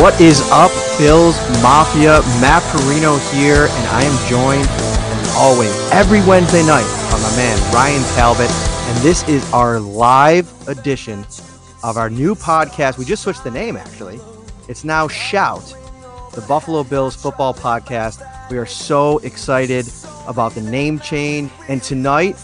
What is up, Bills Mafia? Matt Parrino here, and I am joined, as always, every Wednesday night by my man Ryan Talbot. And this is our live edition of our new podcast. We just switched the name, actually. It's now Shout, the Buffalo Bills football podcast. We are so excited about the name change. And tonight,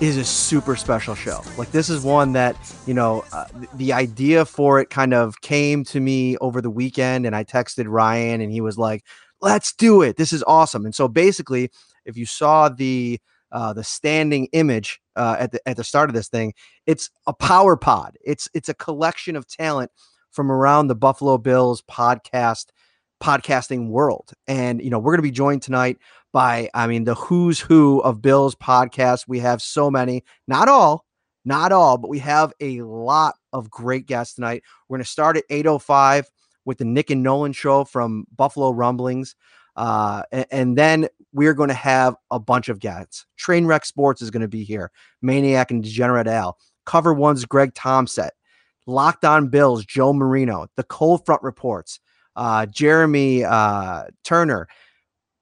is a super special show. Like this is one that you know uh, the idea for it kind of came to me over the weekend, and I texted Ryan, and he was like, "Let's do it! This is awesome!" And so basically, if you saw the uh, the standing image uh, at the at the start of this thing, it's a power pod. It's it's a collection of talent from around the Buffalo Bills podcast podcasting world, and you know we're going to be joined tonight by, I mean, the who's who of Bills podcasts. We have so many, not all, not all, but we have a lot of great guests tonight. We're going to start at 8.05 with the Nick and Nolan show from Buffalo Rumblings. Uh, and, and, then we're going to have a bunch of guests. Trainwreck Sports is going to be here. Maniac and Degenerate Al. Cover One's Greg Tomset. Locked on Bills, Joe Marino. The Cold Front Reports. Uh, Jeremy uh, Turner.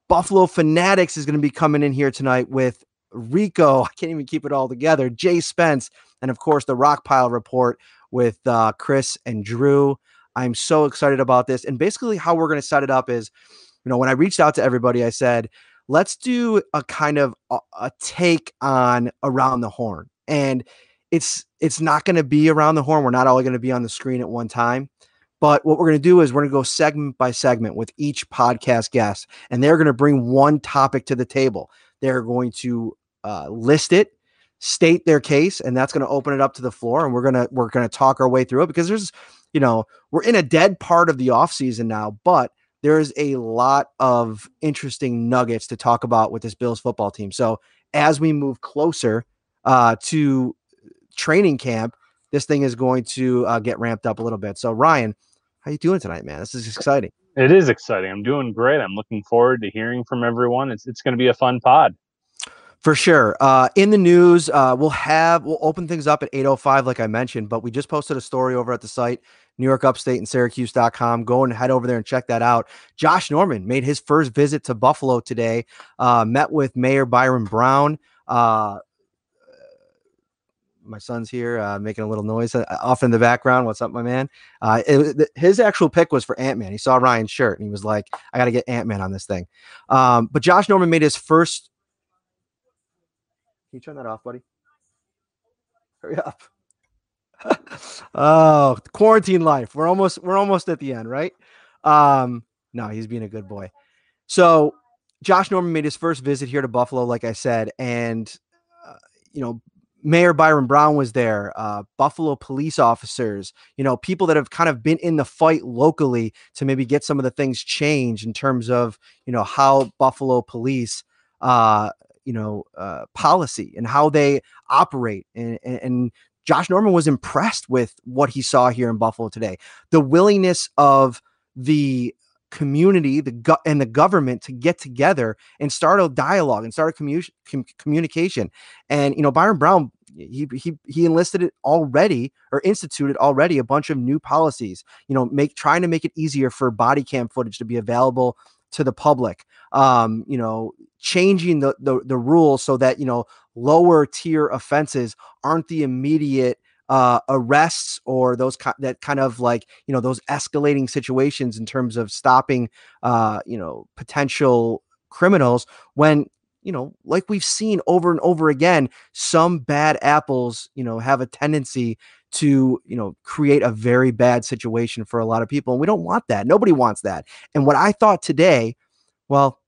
Buffalo Fanatics is going to be coming in here tonight with Rico. I can't even keep it all together. Jay Spence, and of course the Rockpile Report with uh, Chris and Drew. I'm so excited about this. And basically, how we're going to set it up is, you know, when I reached out to everybody, I said, let's do a kind of a, a take on around the horn. And it's it's not going to be around the horn. We're not all going to be on the screen at one time. But what we're going to do is we're going to go segment by segment with each podcast guest, and they're going to bring one topic to the table. They're going to uh, list it, state their case, and that's going to open it up to the floor. And we're gonna we're gonna talk our way through it because there's, you know, we're in a dead part of the off season now, but there's a lot of interesting nuggets to talk about with this Bills football team. So as we move closer uh, to training camp, this thing is going to uh, get ramped up a little bit. So Ryan, how you doing tonight, man? This is exciting. It is exciting. I'm doing great. I'm looking forward to hearing from everyone. It's it's going to be a fun pod. For sure. Uh, in the news, uh, we'll have we'll open things up at 8:05, like I mentioned. But we just posted a story over at the site, New York Upstate and Syracuse.com. Go and head over there and check that out. Josh Norman made his first visit to Buffalo today. Uh, met with Mayor Byron Brown. Uh, my son's here uh, making a little noise uh, off in the background. What's up, my man? Uh, it, his actual pick was for Ant Man. He saw Ryan's shirt and he was like, "I got to get Ant Man on this thing." Um, but Josh Norman made his first. Can you turn that off, buddy? Hurry up! oh, quarantine life. We're almost we're almost at the end, right? Um, no, he's being a good boy. So Josh Norman made his first visit here to Buffalo, like I said, and uh, you know Mayor Byron Brown was there, uh, Buffalo police officers, you know, people that have kind of been in the fight locally to maybe get some of the things changed in terms of, you know, how Buffalo police, uh, you know, uh, policy and how they operate. And, and Josh Norman was impressed with what he saw here in Buffalo today. The willingness of the community the go- and the government to get together and start a dialogue and start a commu- com- communication. And you know byron brown he, he he enlisted it already or instituted already a bunch of new policies you know make trying to make it easier for body cam footage to be available to the public. Um you know changing the the, the rules so that you know lower tier offenses aren't the immediate uh, arrests or those ki- that kind of like you know those escalating situations in terms of stopping uh, you know potential criminals when you know like we've seen over and over again some bad apples you know have a tendency to you know create a very bad situation for a lot of people and we don't want that. Nobody wants that. And what i thought today well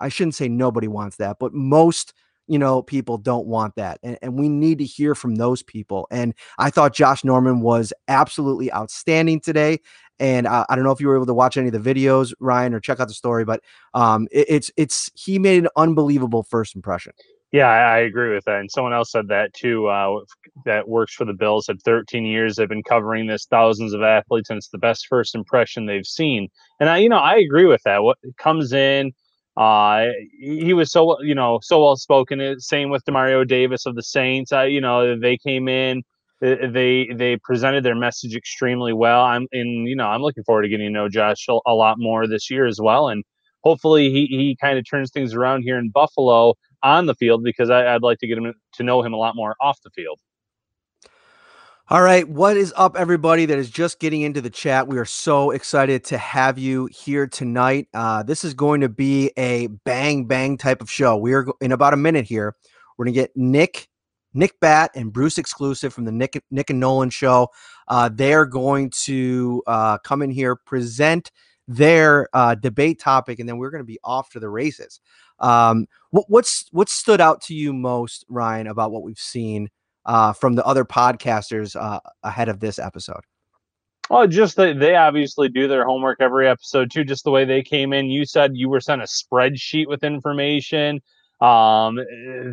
i shouldn't say nobody wants that but most you know, people don't want that. And, and we need to hear from those people. And I thought Josh Norman was absolutely outstanding today. And uh, I don't know if you were able to watch any of the videos, Ryan, or check out the story, but um, it, it's it's he made an unbelievable first impression. Yeah, I, I agree with that. And someone else said that too. Uh, that works for the Bills. Had 13 years they've been covering this, thousands of athletes, and it's the best first impression they've seen. And I, you know, I agree with that. What comes in, uh, he was so you know so well spoken. Same with Demario Davis of the Saints. I, you know, they came in, they they presented their message extremely well. I'm and you know I'm looking forward to getting to know Josh a lot more this year as well, and hopefully he he kind of turns things around here in Buffalo on the field because I, I'd like to get him to know him a lot more off the field. All right, what is up, everybody that is just getting into the chat? We are so excited to have you here tonight. Uh, this is going to be a bang bang type of show. We are in about a minute here. We're gonna get Nick, Nick Bat, and Bruce exclusive from the Nick Nick and Nolan show. Uh, they are going to uh, come in here, present their uh, debate topic, and then we're to be off to the races. Um, what, what's what stood out to you most, Ryan, about what we've seen? Uh, from the other podcasters uh, ahead of this episode? Oh, just that they obviously do their homework every episode too. Just the way they came in. You said you were sent a spreadsheet with information. Um,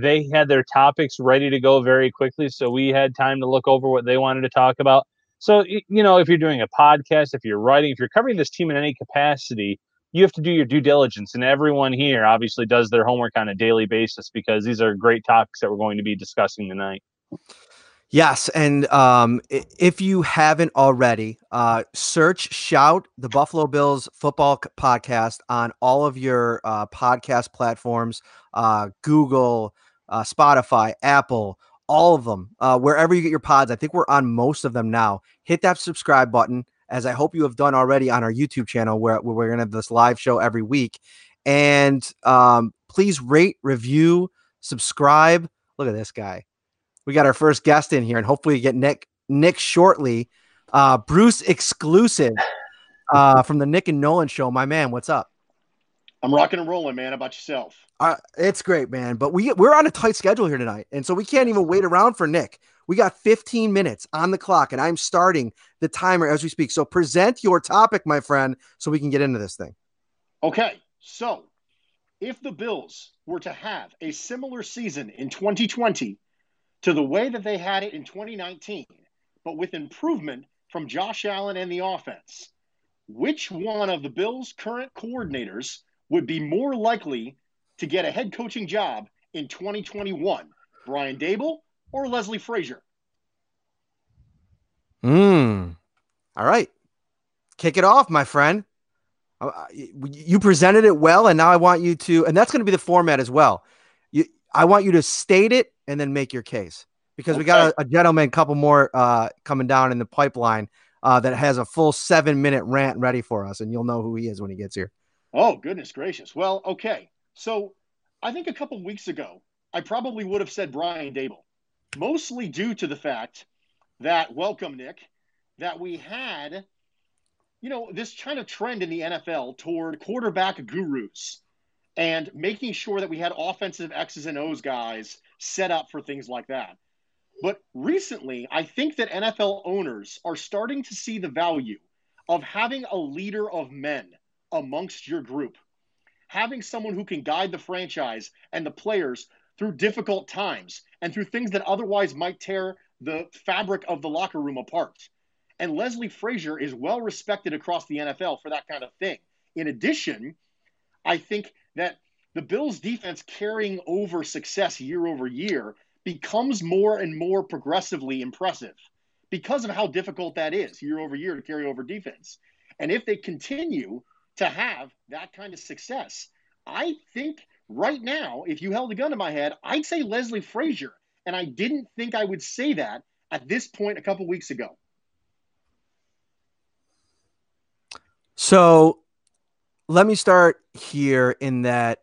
they had their topics ready to go very quickly, so we had time to look over what they wanted to talk about. So, you know, if you're doing a podcast, if you're writing, if you're covering this team in any capacity, you have to do your due diligence. And everyone here obviously does their homework on a daily basis because these are great topics that we're going to be discussing tonight. Yes, and um, if you haven't already, uh, search "Shout" the Buffalo Bills football podcast on all of your uh, podcast platforms, uh, Google, uh, Spotify, Apple, all of them, uh, wherever you get your pods. I think we're on most of them now. Hit that subscribe button, as I hope you have done already on our YouTube channel, where, where we're going to have this live show every week. And um, please rate, review, subscribe. Look at this guy we got our first guest in here, and hopefully get Nick Nick shortly. Uh, Bruce exclusive uh, from the Nick and Nolan show. My man, what's up? I'm rocking and rolling, man. How about yourself? Uh, it's great, man. But we we're on a tight schedule here tonight, and so we can't even wait around for Nick. We got 15 minutes on the clock, and I'm starting the timer as we speak. So present your topic, my friend, so we can get into this thing. Okay, so if the Bills were to have a similar season in 2020 to the way that they had it in 2019, but with improvement from Josh Allen and the offense, which one of the Bills' current coordinators would be more likely to get a head coaching job in 2021? Brian Daboll or Leslie Frazier? Hmm. All right. Kick it off, my friend. Uh, uh, you presented it well, and now I want you to, and that's going to be the format as well. You, I want you to state it and then make your case because okay. we got a, a, gentleman, couple more uh, coming down in the pipeline uh, that has a full seven minute rant ready for us, and you'll know who he is when he gets here. Oh, goodness gracious. Well, okay. So I think a couple weeks ago, I probably would have said Brian Daboll, mostly due to the fact that, welcome, Nick, that we had, you know, this kind of trend in the NFL toward quarterback gurus and making sure that we had offensive X's and O's guys set up for things like that. But recently, I think that NFL owners are starting to see the value of having a leader of men amongst your group, having someone who can guide the franchise and the players through difficult times and through things that otherwise might tear the fabric of the locker room apart. And Leslie Frazier is well respected across the NFL for that kind of thing. In addition, I think that the Bills' defense carrying over success year over year becomes more and more progressively impressive because of how difficult that is year over year to carry over defense. And if they continue to have that kind of success, I think right now, if you held a gun to my head, I'd say Leslie Frazier. And I didn't think I would say that at this point a couple weeks ago. So let me start here in that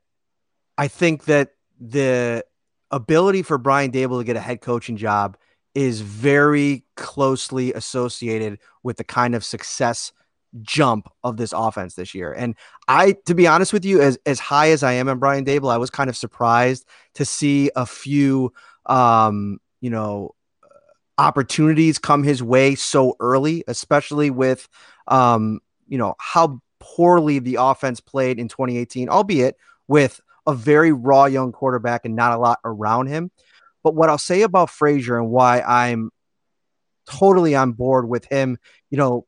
I think that the ability for Brian Daboll to get a head coaching job is very closely associated with the kind of success jump of this offense this year. And I, to be honest with you, as as high as I am on Brian Daboll, I was kind of surprised to see a few, um, you know, opportunities come his way so early, especially with, um, you know, how poorly the offense played in 2018, albeit with a very raw young quarterback and not a lot around him. But what I'll say about Frazier and why I'm totally on board with him, you know,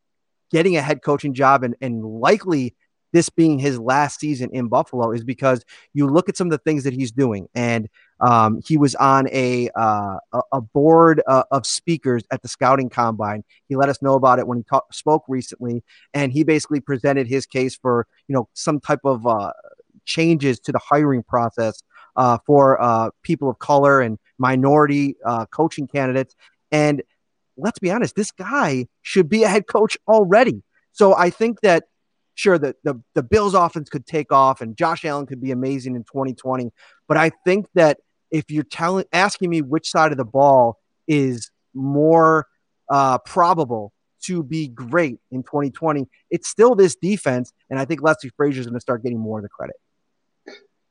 getting a head coaching job and, and likely this being his last season in Buffalo is because you look at some of the things that he's doing. And um, he was on a, uh, a board uh, of speakers at the scouting combine. He let us know about it when he talk, spoke recently. And he basically presented his case for, you know, some type of uh, changes to the hiring process uh, for uh, people of color and minority uh, coaching candidates. And let's be honest, this guy should be a head coach already. So I think that sure the, the the Bills offense could take off and Josh Allen could be amazing in 2020, but I think that if you're telling asking me which side of the ball is more uh, probable to be great in 2020, it's still this defense, and I think Leslie Frazier is going to start getting more of the credit.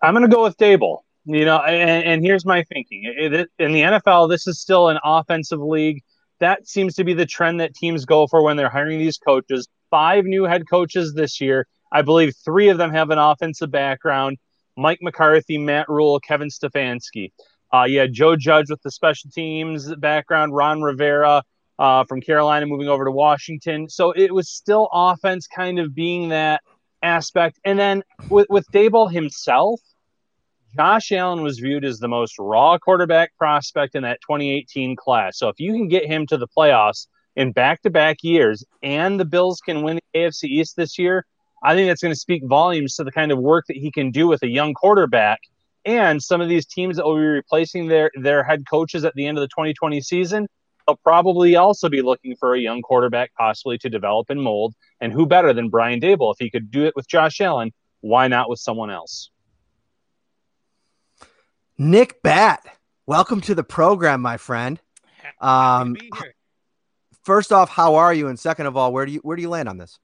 I'm going to go with Daboll. You know, and, and here's my thinking: in the NFL, this is still an offensive league that seems to be the trend that teams go for when they're hiring these coaches. Five new head coaches this year. I believe three of them have an offensive background. Mike McCarthy, Matt Rhule, Kevin Stefanski. Uh, yeah, Joe Judge with the special teams background, Ron Rivera uh, from Carolina moving over to Washington. So it was still offense kind of being that aspect. And then with, with Daboll himself, Josh Allen was viewed as the most raw quarterback prospect in that 2018 class. So if you can get him to the playoffs in back-to-back years and the Bills can win the AFC East this year, I think that's going to speak volumes to the kind of work that he can do with a young quarterback. And some of these teams that will be replacing their their head coaches at the end of the 2020 season, they'll probably also be looking for a young quarterback possibly to develop and mold. And who better than Brian Daboll? If he could do it with Josh Allen, why not with someone else? Nick Bat, welcome to the program, my friend. Um, first off, how are you? And second of all, where do you where do you land on this?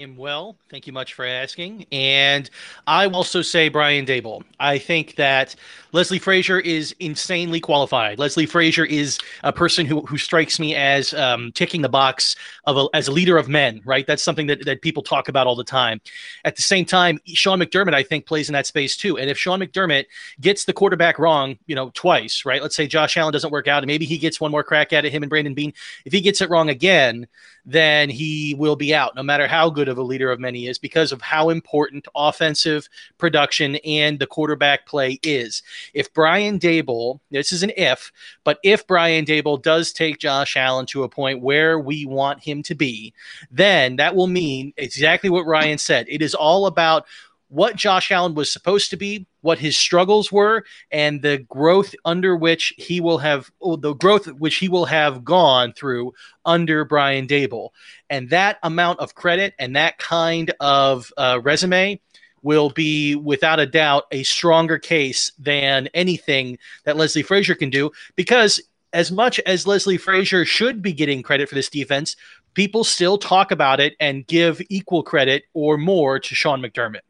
Am well. Thank you much for asking. And I also say Brian Daboll. I think that Leslie Frazier is insanely qualified. Leslie Frazier is a person who, who strikes me as um, ticking the box of a, as a leader of men, right? That's something that, that people talk about all the time. At the same time, Sean McDermott, I think, plays in that space too. And if Sean McDermott gets the quarterback wrong, you know, twice, right? Let's say Josh Allen doesn't work out and maybe he gets one more crack at it, him and Brandon Beane. If he gets it wrong again, then he will be out, no matter how good of a leader of he is, because of how important offensive production and the quarterback play is. If Brian Daboll, this is an if, but if Brian Daboll does take Josh Allen to a point where we want him to be, then that will mean exactly what Ryan said. It is all about what Josh Allen was supposed to be, what his struggles were, and the growth under which he will have oh, the growth which he will have gone through under Brian Daboll. And that amount of credit and that kind of uh, resume will be without a doubt a stronger case than anything that Leslie Frazier can do because as much as Leslie Frazier should be getting credit for this defense, people still talk about it and give equal credit or more to Sean McDermott.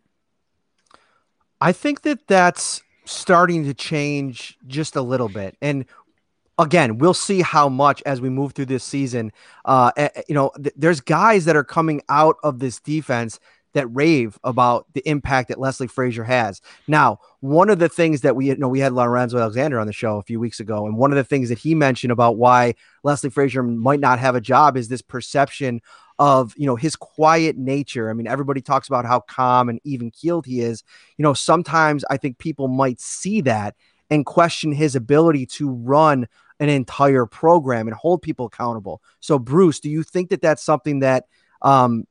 I think that that's starting to change just a little bit. And again, we'll see how much as we move through this season. Uh, you know, th- there's guys that are coming out of this defense that rave about the impact that Leslie Frazier has. Now, one of the things that we you know we had Lorenzo Alexander on the show a few weeks ago, and one of the things that he mentioned about why Leslie Frazier might not have a job is this perception of you know his quiet nature. I mean, everybody talks about how calm and even keeled he is. You know, sometimes I think people might see that and question his ability to run an entire program and hold people accountable. So, Bruce, do you think that that's something that um,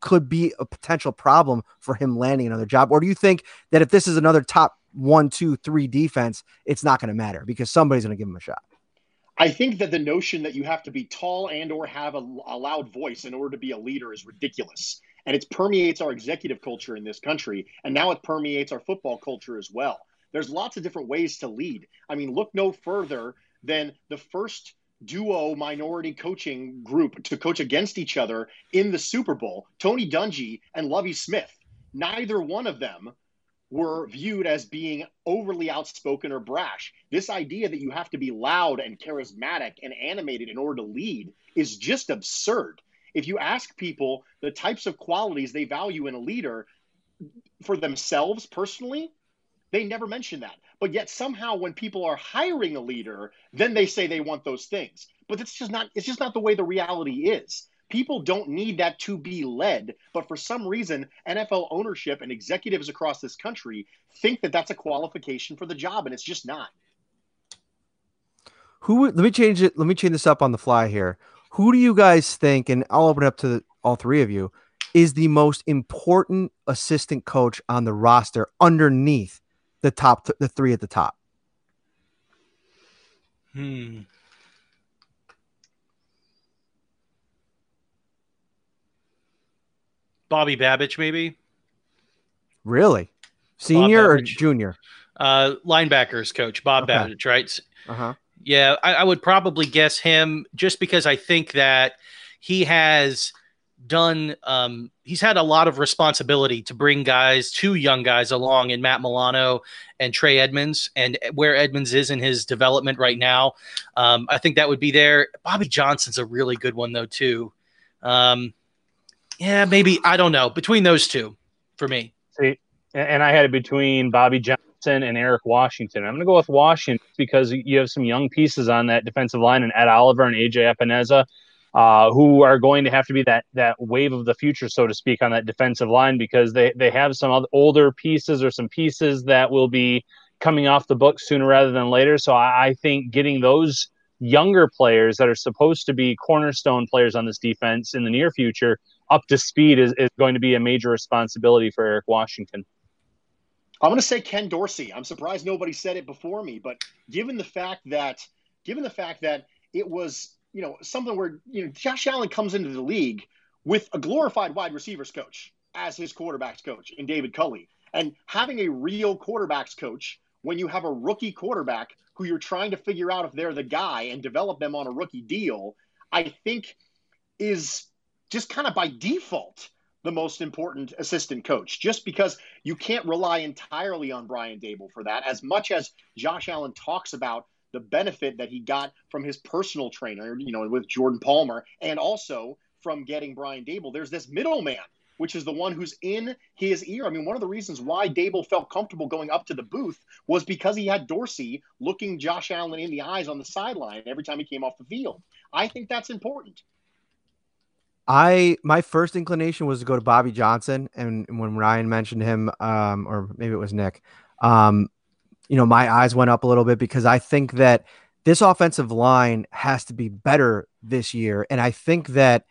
could be a potential problem for him landing another job, or do you think that if this is another top one, two, three defense, it's not going to matter because somebody's going to give him a shot? I think that the notion that you have to be tall and or have a, a, loud voice in order to be a leader is ridiculous. And it permeates our executive culture in this country. And now it permeates our football culture as well. There's lots of different ways to lead. I mean, look no further than the first duo minority coaching group to coach against each other in the Super Bowl, Tony Dungy and Lovie Smith. Neither one of them were viewed as being overly outspoken or brash. This idea that you have to be loud and charismatic and animated in order to lead is just absurd. If you ask people the types of qualities they value in a leader for themselves personally, they never mention that. But yet somehow when people are hiring a leader, then they say they want those things. But it's just not it's just not the way the reality is. People don't need that to be led, but for some reason NFL ownership and executives across this country think that that's a qualification for the job and it's just not. Who let me change it let me change this up on the fly here. Who do you guys think and I'll open it up to the, all three of you is the most important assistant coach on the roster underneath the top, th- the three at the top? Hmm. Bobby Babich, maybe. Really, senior or junior? Uh, linebackers coach Bob okay. Babich, right? Uh huh. Yeah, I, I would probably guess him just because I think that he has done um, he's had a lot of responsibility to bring guys two young guys along in matt milano and trey edmunds and where edmunds is in his development right now um, i think that would be there bobby johnson's a really good one though too um, yeah maybe i don't know. Between those two for me. See and i had it between bobby johnson and eric washington. I'm going to go with washington because you have some young pieces on that defensive line and ed oliver and aj Epenesa uh, who are going to have to be that that wave of the future, so to speak, on that defensive line because they they have some older pieces or some pieces that will be coming off the book sooner rather than later. So I, I think getting those younger players that are supposed to be cornerstone players on this defense in the near future up to speed is, is going to be a major responsibility for Eric Washington. I'm going to say Ken Dorsey. I'm surprised nobody said it before me, but given the fact that given the fact that it was you know, something where, you know, Josh Allen comes into the league with a glorified wide receivers coach as his quarterbacks coach in David Culley. And having a real quarterbacks coach when you have a rookie quarterback who you're trying to figure out if they're the guy and develop them on a rookie deal, I think is just kind of by default the most important assistant coach, just because you can't rely entirely on Brian Daboll for that. As much as Josh Allen talks about the benefit that he got from his personal trainer, you know, with Jordan Palmer, and also from getting Brian Daboll, There's this middleman, which is the one who's in his ear. I mean, one of the reasons why Daboll felt comfortable going up to the booth was because he had Dorsey looking Josh Allen in the eyes on the sideline every time he came off the field. I think that's important. I my first inclination was to go to Bobby Johnson, and when Ryan mentioned him, um, or maybe it was Nick, um, you know, my eyes went up a little bit because I think that this offensive line has to be better this year. And I think that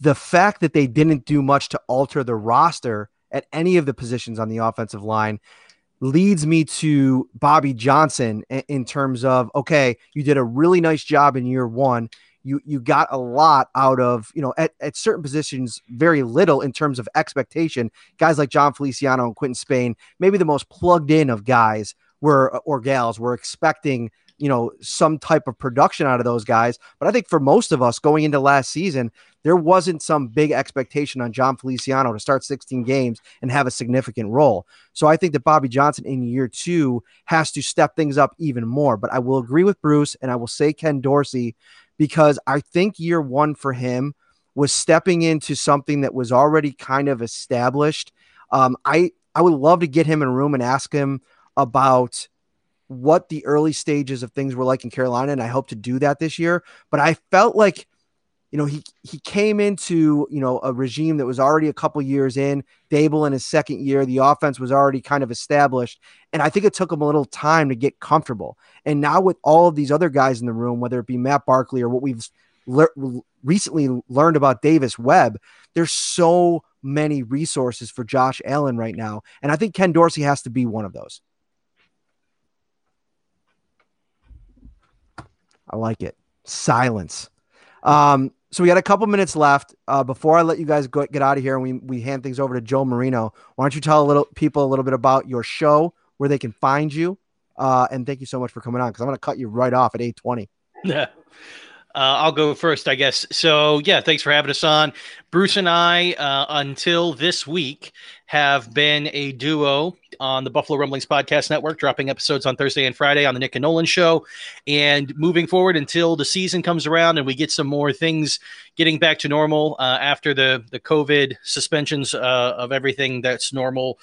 the fact that they didn't do much to alter the roster at any of the positions on the offensive line leads me to Bobby Johnson in terms of okay, you did a really nice job in year one you you got a lot out of you know at, at certain positions very little in terms of expectation. Guys like jon feliciano and quinton spain maybe the most plugged in of guys were uh, or gals were expecting you know some type of production out of those guys. But i think for most of us going into last season there wasn't some big expectation on jon feliciano to start 16 games and have a significant role. So i think that bobby johnson in year two has to step things up even more. But i will agree with bruce and i will say ken dorsey because I think year one for him was stepping into something that was already kind of established. Um, I I would love to get him in a room and ask him about what the early stages of things were like in Carolina, and I hope to do that this year. But I felt like you know, he he came into you know a regime that was already a couple years in. Daboll in his second year, the offense was already kind of established, and I think it took him a little time to get comfortable. And now with all of these other guys in the room, whether it be Matt Barkley or what we've le- recently learned about Davis Webb, there's so many resources for Josh Allen right now, and I think Ken Dorsey has to be one of those. I like it. Silence. Um, so we got a couple minutes left uh, before I let you guys go, get out of here and we, we hand things over to Joe Marino. Why don't you tell a little people a little bit about your show, where they can find you, Uh, and thank you so much for coming on because I'm going to cut you right off at 8:20. Yeah. Uh, I'll go first, I guess. So, yeah, thanks for having us on. Bruce and I, uh, until this week, have been a duo on the Buffalo Rumblings Podcast Network, dropping episodes on Thursday and Friday on the Nick and Nolan Show. And moving forward until the season comes around and we get some more things getting back to normal uh, after the, the COVID suspensions uh, of everything that's normal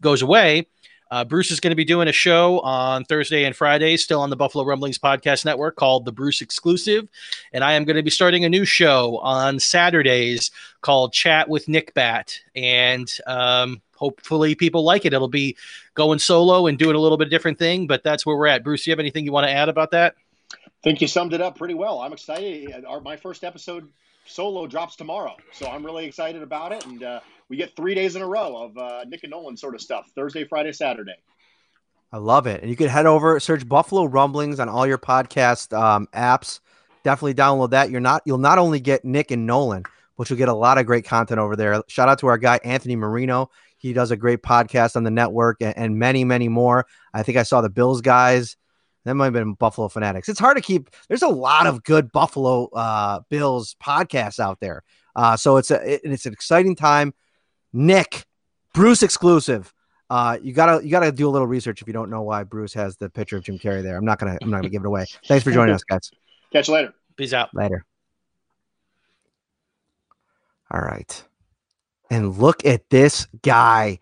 goes away. Uh, Bruce is going to be doing a show on Thursday and Friday, still on the Buffalo Rumblings Podcast Network called The Bruce Exclusive. And I am going to be starting a new show on Saturdays called Chat with Nick Bat. And um, hopefully people like it. It'll be going solo and doing a little bit different thing, but that's where we're at. Bruce, do you have anything you want to add about that? I think you summed it up pretty well. I'm excited. Our, my first episode solo drops tomorrow. So I'm really excited about it. And, uh, we get three days in a row of uh, Nick and Nolan sort of stuff Thursday, Friday, Saturday. I love it. And you can head over, search Buffalo Rumblings on all your podcast um, apps. Definitely download that. You're not you'll not only get Nick and Nolan, but you'll get a lot of great content over there. Shout out to our guy Anthony Marino. He does a great podcast on the network and, and many, many more. I think I saw the Bills guys. That might have been Buffalo Fanatics. It's hard to keep. There's a lot of good Buffalo uh, Bills podcasts out there. Uh, so it's a it, it's an exciting time Nick, Bruce exclusive. Uh, you gotta you gotta do a little research if you don't know why Bruce has the picture of Jim Carrey there. I'm not gonna I'm not gonna give it away. Thanks for joining us, guys. Catch you later. Peace out. Later. All right. And look at this guy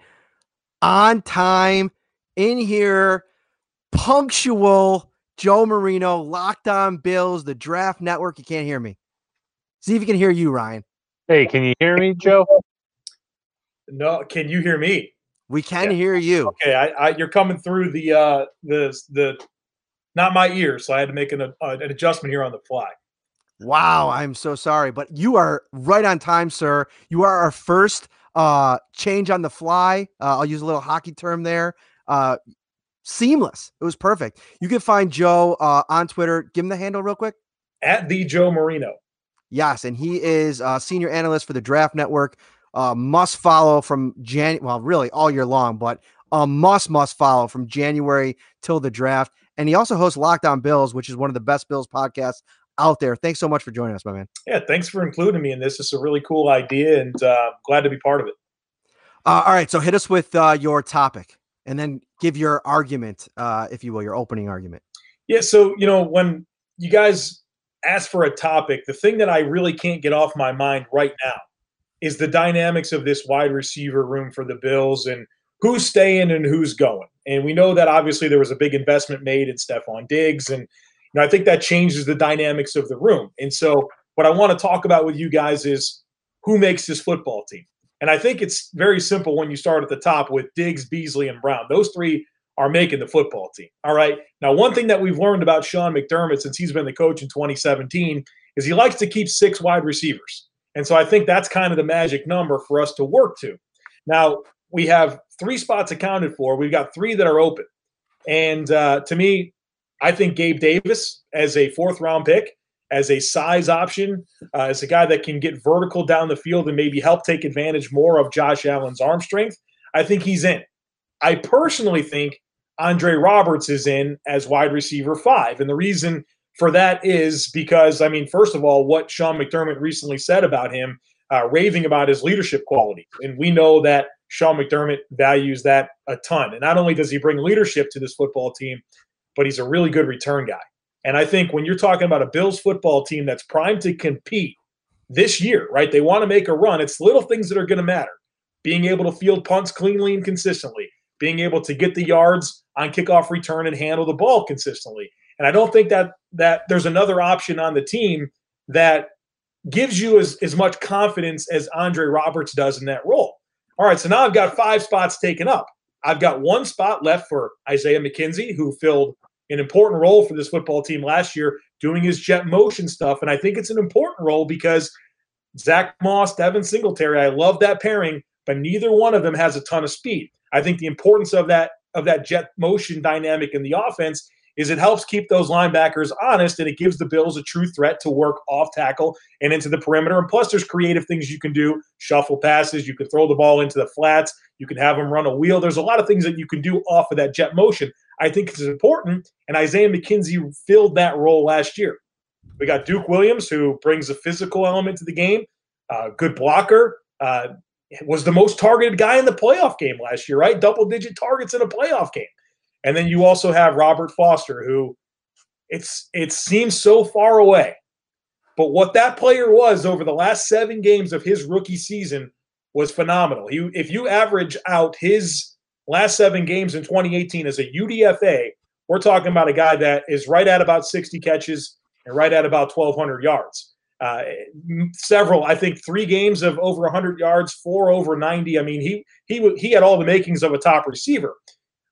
on time in here, punctual. Joe Marino, Locked On Bills, the Draft Network. You can't hear me. See if you can hear you, Ryan. Hey, can you hear me, Joe? No, can you hear me? We can yeah. hear you. Okay, I, I, you're coming through the uh, the the not my ear, so I had to make an, uh, an adjustment here on the fly. Wow, I'm so sorry, but you are right on time, sir. You are our first uh, change on the fly. Uh, I'll use a little hockey term there. Uh, seamless. It was perfect. You can find Joe uh, on Twitter. Give him the handle real quick. At the Joe Marino. Yes, and he is a senior analyst for the Draft Network uh, must follow from Jan. Well, really all year long, but a must must follow from January till the draft. And he also hosts Locked On Bills, which is one of the best Bills podcasts out there. Thanks so much for joining us, my man. Yeah, thanks for including me in this. It's a really cool idea, and uh, glad to be part of it. Uh, all right, so hit us with uh, your topic, and then give your argument, uh, if you will, your opening argument. Yeah, so you know when you guys ask for a topic, the thing that I really can't get off my mind right now is the dynamics of this wide receiver room for the Bills and who's staying and who's going. And we know that obviously there was a big investment made in Stefon Diggs. And you know, I think that changes the dynamics of the room. And so what I want to talk about with you guys is who makes this football team. And I think it's very simple when you start at the top with Diggs, Beasley, and Brown. Those three are making the football team. All right. Now, one thing that we've learned about Sean McDermott since he's been the coach in 2017 is he likes to keep six wide receivers. And so I think that's kind of the magic number for us to work to. Now, we have three spots accounted for. We've got three that are open. And uh, to me, I think Gabe Davis as a fourth round pick, as a size option, uh, as a guy that can get vertical down the field and maybe help take advantage more of Josh Allen's arm strength, I think he's in. I personally think Andre Roberts is in as wide receiver five. And the reason for that is because, I mean, first of all, what Sean McDermott recently said about him, uh, raving about his leadership quality. And we know that Sean McDermott values that a ton. And not only does he bring leadership to this football team, but he's a really good return guy. And I think when you're talking about a Bills football team that's primed to compete this year, right? They want to make a run. It's little things that are going to matter. Being able to field punts cleanly and consistently, being able to get the yards on kickoff return and handle the ball consistently, and I don't think that that there's another option on the team that gives you as, as much confidence as Andre Roberts does in that role. All right, so now I've got five spots taken up. I've got one spot left for Isaiah McKenzie, who filled an important role for this football team last year, doing his jet motion stuff. And I think it's an important role because Zack Moss, Devin Singletary, I love that pairing, but neither one of them has a ton of speed. I think the importance of that of that jet motion dynamic in the offense is it helps keep those linebackers honest and it gives the Bills a true threat to work off tackle and into the perimeter. And plus, there's creative things you can do shuffle passes, you can throw the ball into the flats, you can have them run a wheel. There's a lot of things that you can do off of that jet motion. I think it's important. And Isaiah McKenzie filled that role last year. We got Duke Williams, who brings a physical element to the game, uh, good blocker, uh, was the most targeted guy in the playoff game last year, right? Double digit targets in a playoff game. And then you also have Robert Foster, who it's it seems so far away. But what that player was over the last seven games of his rookie season was phenomenal. He, if you average out his last seven games in 2018 as a UDFA, we're talking about a guy that is right at about 60 catches and right at about 1,200 yards. Uh, several, I think, three games of over 100 yards, four over 90. I mean, he he he had all the makings of a top receiver.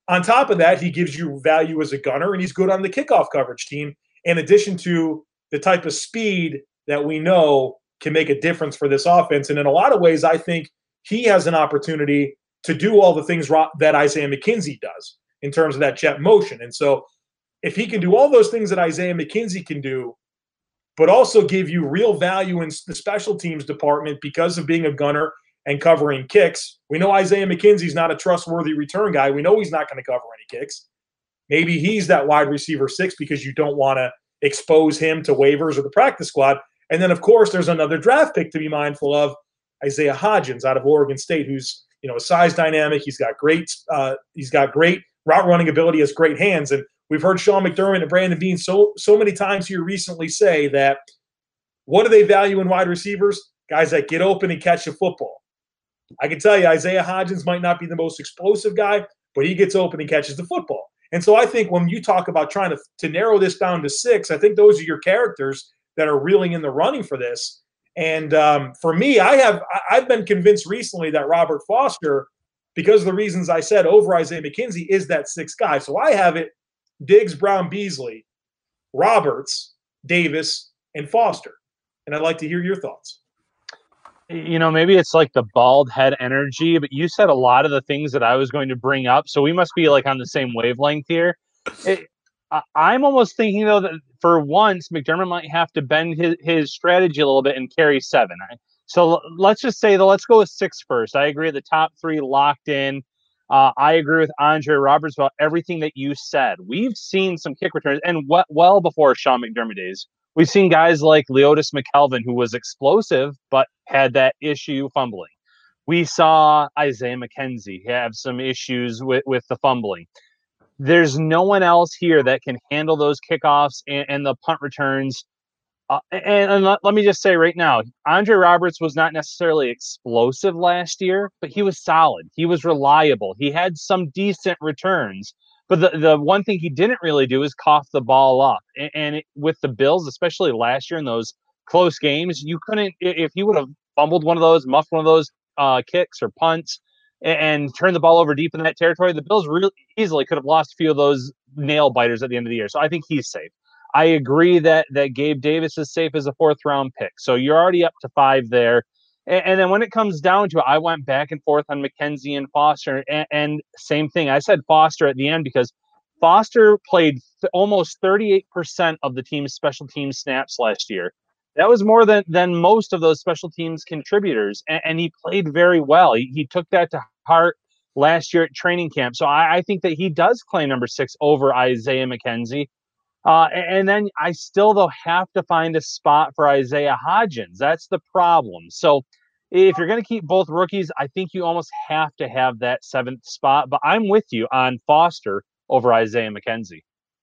On top of that, he gives you value as a gunner, and he's good on the kickoff coverage team. In addition to the type of speed that we know can make a difference for this offense, and in a lot of ways, I think he has an opportunity to do all the things that Isaiah McKenzie does in terms of that jet motion. And so, if he can do all those things that Isaiah McKenzie can do, but also give you real value in the special teams department because of being a gunner and covering kicks. We know Isaiah McKenzie's not a trustworthy return guy. We know he's not going to cover any kicks. Maybe he's that wide receiver six because you don't want to expose him to waivers or the practice squad. And then, of course, there's another draft pick to be mindful of, Isaiah Hodgins out of Oregon State, who's you know a size dynamic. He's got great uh, he's got great route running ability, has great hands, and we've heard Sean McDermott and Brandon Beane so so many times here recently say that what do they value in wide receivers? Guys that get open and catch the football. I can tell you, Isaiah Hodgins might not be the most explosive guy, but he gets open and catches the football. And so I think when you talk about trying to, to narrow this down to six, I think those are your characters that are really in the running for this. And um, for me, I have I've been convinced recently that Robert Foster, because of the reasons I said over Isaiah McKenzie, is that sixth guy. So I have it Diggs, Brown, Beasley, Roberts, Davis, and Foster. And I'd like to hear your thoughts. You know, maybe it's like the bald head energy, but you said a lot of the things that I was going to bring up. So we must be like on the same wavelength here. It, I'm almost thinking though that for once McDermott might have to bend his, his strategy a little bit and carry seven. So let's just say that let's go with six first. I agree. The top three locked in. Uh, I agree with Andre Roberts about everything that you said. We've seen some kick returns, and what, well before Sean McDermott days, we've seen guys like Leodis McKelvin, who was explosive but had that issue fumbling. We saw Isaiah McKenzie have some issues with, with the fumbling. There's no one else here that can handle those kickoffs and, and the punt returns. Uh, and, and let, let, me just say right now, Andre Roberts was not necessarily explosive last year, but he was solid. He was reliable. He had some decent returns. But the, the one thing he didn't really do is cough the ball up. And, and it, with the Bills, especially last year in those close games, you couldn't, if he would have fumbled one of those, muffed one of those uh, kicks or punts, and turn the ball over deep in that territory, the Bills really easily could have lost a few of those nail biters at the end of the year. So I think he's safe. I agree that that Gabe Davis is safe as a fourth round pick. So you're already up to five there. And, and then when it comes down to it, I went back and forth on McKenzie and Foster, and, and same thing. I said Foster at the end because Foster played th- almost 38% of the team's special team snaps last year that was more than than most of those special teams contributors, and, and he played very well. He, he, took that to heart last year at training camp. So I, I think that he does claim number six over Isaiah McKenzie. Uh, and then I still though have to find a spot for Isaiah Hodgins. That's the problem. So if you're going to keep both rookies, I think you almost have to have that seventh spot. But I'm with you on Foster over Isaiah McKenzie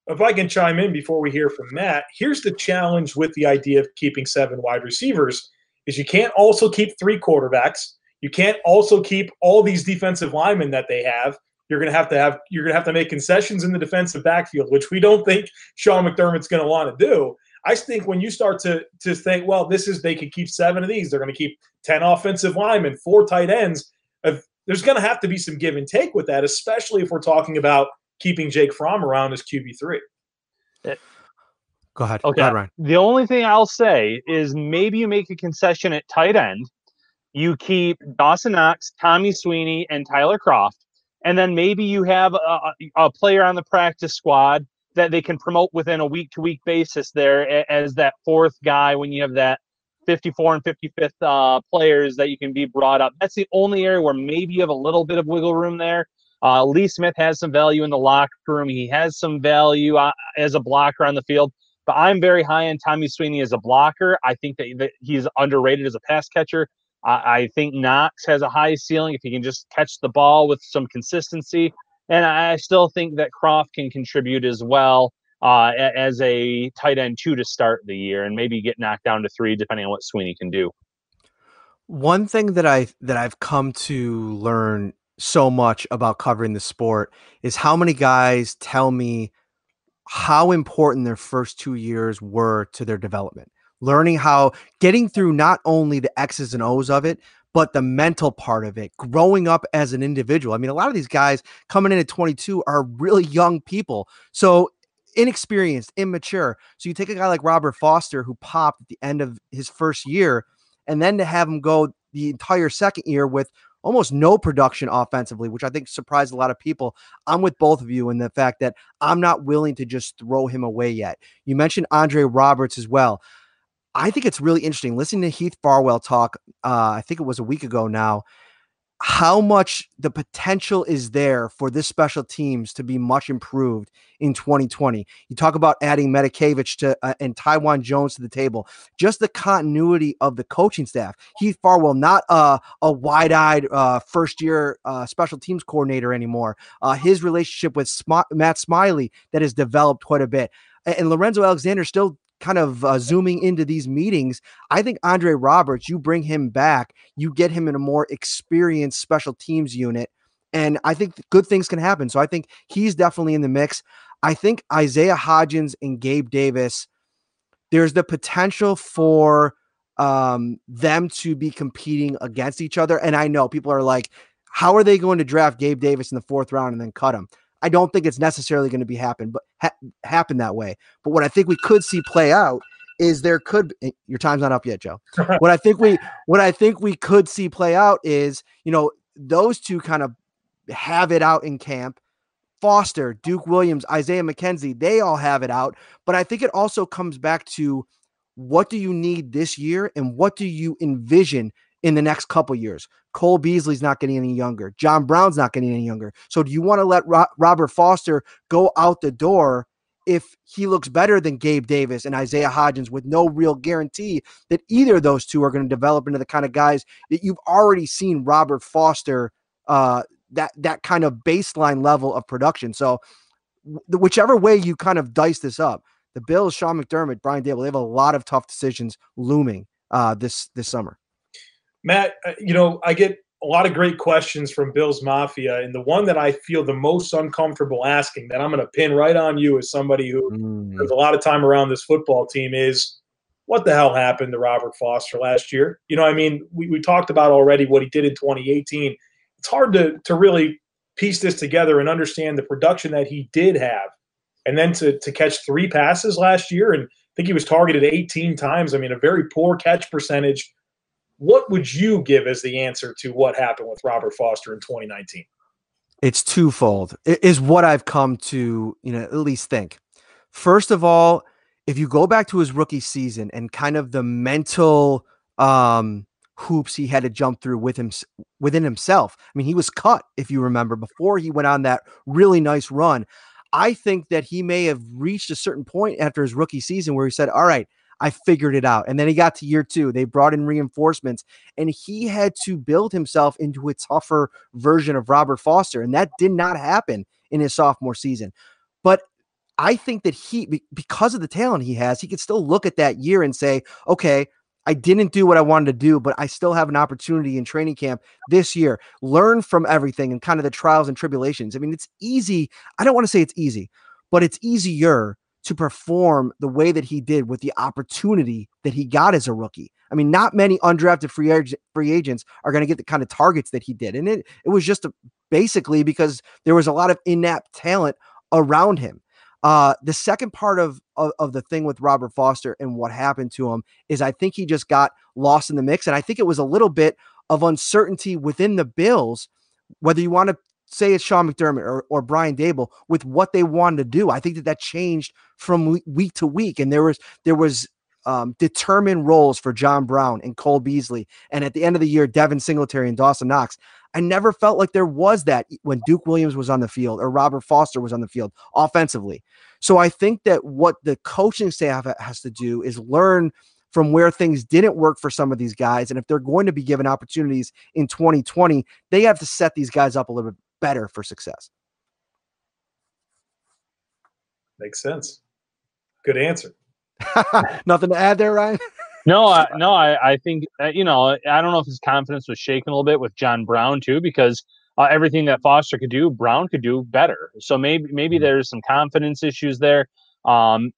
if I can chime in before we hear from Matt, here's the challenge with the idea of keeping seven wide receivers is you can't also keep three quarterbacks. You can't also keep all these defensive linemen that they have. You're going to have to have you're going to have to make concessions in the defensive backfield, which we don't think Sean McDermott's going to want to do. I think when you start to to think, well, this is they could keep seven of these. They're going to keep ten offensive linemen, four tight ends. If, there's going to have to be some give and take with that, especially if we're talking about keeping Jake Fromm around as QB three. Eh. Go ahead. Okay. Go ahead, Ryan. The only thing I'll say is maybe you make a concession at tight end. You keep Dawson Knox, Tommy Sweeney, and Tyler Kroft, and then maybe you have a, a player on the practice squad that they can promote within a week to week basis there as that fourth guy when you have that 54 and 55th uh, players that you can be brought up. That's the only area where maybe you have a little bit of wiggle room there. Uh, Lee Smith has some value in the locker room. He has some value uh, as a blocker on the field. But I'm very high on Tommy Sweeney as a blocker. I think that, that he's underrated as a pass catcher. I, I think Knox has a high ceiling if he can just catch the ball with some consistency. And I still think that Kroft can contribute as well uh, as a tight end two to start the year, and maybe get knocked down to three depending on what Sweeney can do. One thing that I that I've come to learn so much about covering the sport is how many guys tell me how important their first two years were to their development. Learning how getting through not only the X's and O's of it, but the mental part of it, growing up as an individual. I mean, a lot of these guys coming in at 22 are really young people. So inexperienced, immature. So you take a guy like Robert Foster who popped at the end of his first year, and then to have him go the entire second year with almost no production offensively, which I think surprised a lot of people. I'm with both of you in the fact that I'm not willing to just throw him away yet. You mentioned Andre Roberts as well. I think it's really interesting listening to Heath Farwell talk. Uh, I think it was a week ago now. How much the potential is there for this special teams to be much improved in 2020? You talk about adding Matakevich to uh, and Taiwan Jones to the table. Just the continuity of the coaching staff. Heath Farwell, not uh, a wide-eyed uh, first-year uh, special teams coordinator anymore. Uh, his relationship with Sm- Matt Smiley that has developed quite a bit and Lorenzo Alexander still kind of uh, zooming into these meetings, I think Andre Roberts, you bring him back, you get him in a more experienced special teams unit, and I think good things can happen. So I think he's definitely in the mix. I think Isaiah Hodgins and Gabe Davis, there's the potential for um, them to be competing against each other. And I know people are like, how are they going to draft Gabe Davis in the fourth round and then cut him? I don't think it's necessarily going to be happen, but ha- happen that way. But what I think we could see play out is there could eh, your time's not up yet, Joe. what I think we what I think we could see play out is you know those two kind of have it out in camp. Foster, Duke Williams, Isaiah McKenzie, they all have it out. But I think it also comes back to what do you need this year and what do you envision in the next couple years. Cole Beasley's not getting any younger. John Brown's not getting any younger. So do you want to let Ro- Robert Foster go out the door if he looks better than Gabe Davis and Isaiah Hodgins with no real guarantee that either of those two are going to develop into the kind of guys that you've already seen Robert Foster uh, that that kind of baseline level of production. So whichever way you kind of dice this up, the Bills, Sean McDermott, Brian Daboll, they have a lot of tough decisions looming uh, this this summer. Matt, uh, you know, I get a lot of great questions from Bills Mafia, and the one that I feel the most uncomfortable asking that I'm going to pin right on you as somebody who mm. has a lot of time around this football team is what the hell happened to Robert Foster last year? You know, I mean, we, we talked about already what he did in 2018. It's hard to to really piece this together and understand the production that he did have. And then to, to catch three passes last year, and I think he was targeted 18 times. I mean, a very poor catch percentage what would you give as the answer to what happened with Robert Foster in 2019? It's twofold. It is what I've come to, you know, at least think. First of all, if you go back to his rookie season and kind of the mental um, hoops he had to jump through with him within himself. I mean, he was cut, if you remember, before he went on that really nice run. I think that he may have reached a certain point after his rookie season where he said, All right, I figured it out. And then he got to year two. They brought in reinforcements, and he had to build himself into a tougher version of Robert Foster. And that did not happen in his sophomore season. But I think that he, because of the talent he has, he could still look at that year and say, okay, I didn't do what I wanted to do, but I still have an opportunity in training camp this year. Learn from everything and kind of the trials and tribulations. I mean, it's easy. I don't want to say it's easy, but it's easier to perform the way that he did with the opportunity that he got as a rookie. I mean, not many undrafted free, ag- free agents are going to get the kind of targets that he did. And it, it was just a, basically because there was a lot of inapt talent around him. Uh, the second part of, of, of the thing with Robert Foster and what happened to him is I think he just got lost in the mix. And I think it was a little bit of uncertainty within the Bills, whether you want to say it's Sean McDermott or, or Brian Daboll with what they wanted to do. I think that that changed from week to week, and there was there was um, determine roles for John Brown and Cole Beasley, and at the end of the year, Devin Singletary and Dawson Knox. I never felt like there was that when Duke Williams was on the field or Robert Foster was on the field offensively. So I think that what the coaching staff has to do is learn from where things didn't work for some of these guys. And if they're going to be given opportunities in 2020, they have to set these guys up a little bit better for success. Makes sense. Good answer. Nothing to add there, Ryan? no, I, no, I, I think uh, you know I don't know if his confidence was shaken a little bit with John Brown too because uh, everything that Foster could do, Brown could do better. So maybe maybe mm-hmm. there's some confidence issues there. Um,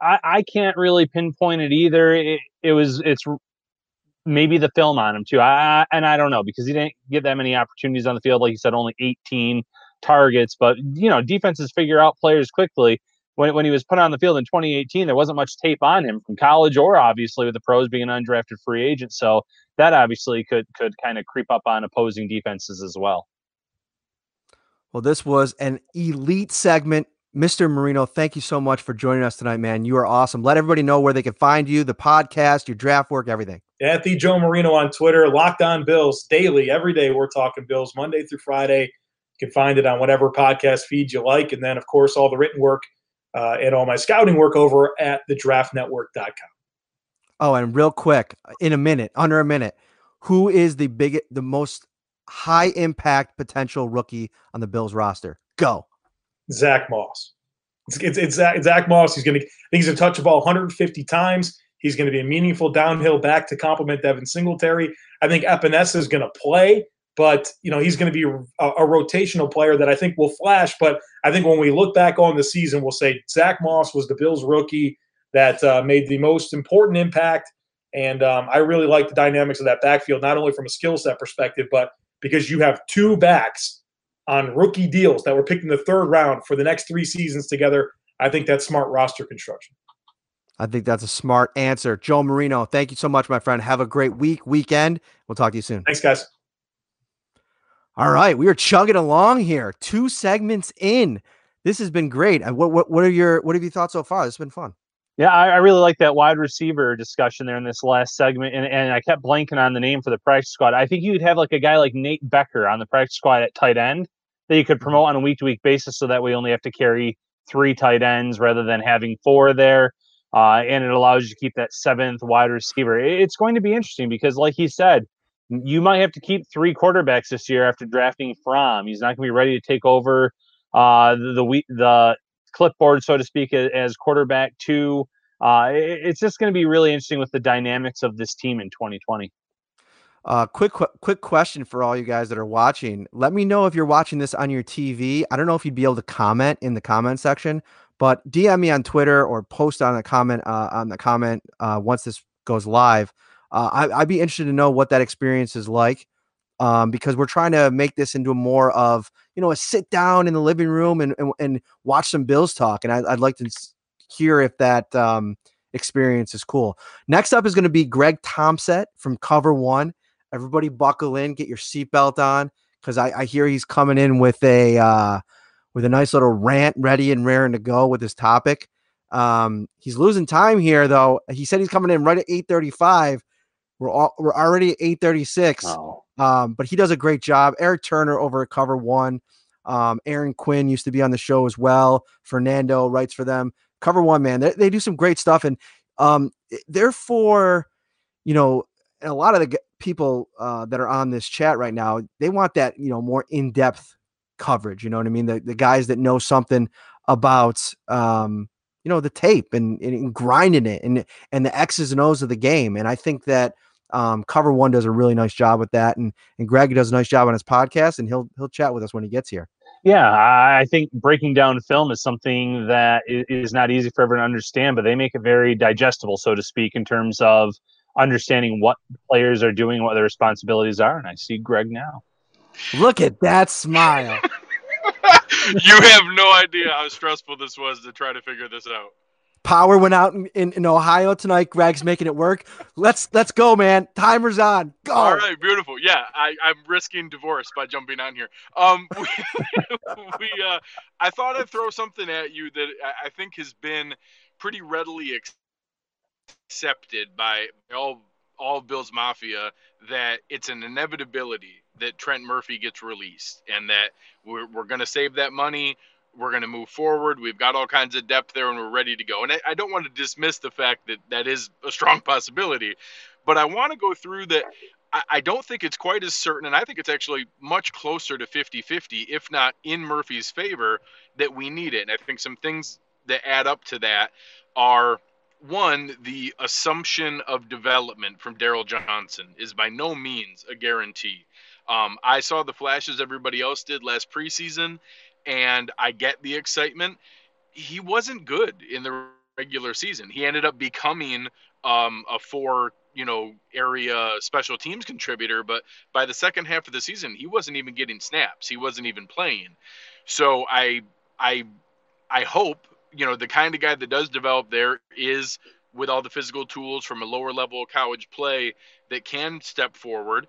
I, I can't really pinpoint it either. It, it was it's maybe the film on him too. I and I don't know because he didn't get that many opportunities on the field. Like you said, only 18 targets. But you know, defenses figure out players quickly when, when he was put on the field in 2018, there wasn't much tape on him from college or obviously with the pros being an undrafted free agent. So that obviously could could kind of creep up on opposing defenses as well. Well, this was an elite segment. Mr. Marino, thank you so much for joining us tonight, man. You are awesome. Let everybody know where they can find you, the podcast, your draft work, everything. At the Joe Marino on Twitter, Locked On Bills daily, every day. We're talking Bills Monday through Friday. You can find it on whatever podcast feed you like. And then, of course, all the written work uh, and all my scouting work over at thedraftnetwork.com. Oh, and real quick, in a minute, under a minute, who is the biggest, the most high impact potential rookie on the Bills roster? Go. Zack Moss. It's, it's, it's, Zack, Zack Moss. He's going to, I think he's going to touch the ball 150 times. He's going to be a meaningful downhill back to complement Devin Singletary. I think Epenesa is going to play but you know he's going to be a, a, rotational player that I think will flash. But I think when we look back on the season, we'll say Zack Moss was the Bills' rookie that uh, made the most important impact. And um, I really like the dynamics of that backfield, not only from a skill set perspective, but because you have two backs on rookie deals that were picked in the third round for the next three seasons together. I think that's smart roster construction. I think that's a smart answer. Joe Marino, thank you so much, my friend. Have a great week, weekend. We'll talk to you soon. Thanks, guys. All right, we are chugging along here. Two segments in. This has been great. What what what are your what have you thought so far? This has been fun. Yeah, I, I, really like that wide receiver discussion there in this last segment, and, and I kept blanking on the name for the practice squad. I think you'd have like a guy like Nate Becker on the practice squad at tight end that you could promote on a week to week basis, so that we only have to carry three tight ends rather than having four there. Uh, and it allows you to keep that seventh wide receiver. It's going to be interesting because, like he said, you might have to keep three quarterbacks this year after drafting Fromm. He's not going to be ready to take over uh, the, the the clipboard, so to speak, as quarterback two. Uh, it's just going to be really interesting with the dynamics of this team in 2020. Uh, quick, quick question for all you guys that are watching. Let me know if you're watching this on your TV. I don't know if you'd be able to comment in the comment section, but DM me on Twitter or post on the comment uh, on the comment uh, once this goes live uh, I, would be interested to know what that experience is like um, because we're trying to make this into more of you know a sit down in the living room and and, and watch some Bills talk, and I, would like to hear if that um, experience is cool. Next up is going to be Greg Tompsett from Cover One. Everybody, buckle in, get your seatbelt on because I, I, hear he's coming in with a uh, with a nice little rant ready and raring to go with his topic. Um, he's losing time here though. He said he's coming in right at eight thirty five we're all, we're already at 836. Oh. Um, but he does a great job. Eric Turner over at Cover One. Um, Aaron Quinn used to be on the show as well. Fernando writes for them. Cover One, man, they, they do some great stuff, and um, therefore, you know, a lot of the people uh, that are on this chat right now, they want that you know more in depth coverage. You know what I mean? The the guys that know something about um, you know the tape and, and grinding it and and the X's and O's of the game. And I think that um, Cover One does a really nice job with that, and and Greg does a nice job on his podcast, and he'll he'll chat with us when he gets here. Yeah, I think breaking down film is something that is not easy for everyone to understand, but they make it very digestible, so to speak, in terms of understanding what players are doing, what their responsibilities are. And I see Greg now. Look at that smile. you have no idea how stressful this was to try to figure this out. Power went out in, in, in, Ohio tonight. Greg's making it work. Let's let's go, man. Timer's on. Go. All right, beautiful. Yeah, I, I'm risking divorce by jumping on here. Um, we, we uh, I thought I'd throw something at you that I think has been pretty readily accepted by all all Bills Mafia that it's an inevitability that Trent Murphy gets released and that we're, we're going to save that money. We're going to move forward. We've got all kinds of depth there and we're ready to go. And I, I don't want to dismiss the fact that that is a strong possibility, but I want to go through that. I, I don't think it's quite as certain, and I think it's actually much closer to 50 50, if not in Murphy's favor, that we need it. And I think some things that add up to that are one, the assumption of development from Darryl Johnson is by no means a guarantee. Um, I saw the flashes everybody else did last preseason, and I get the excitement. He wasn't good in the regular season. He ended up becoming um, a four, you know, area special teams contributor, but by the second half of the season, he wasn't even getting snaps. He wasn't even playing. So I, I, I hope you know the kind of guy that does develop there is with all the physical tools from a lower level college play that can step forward.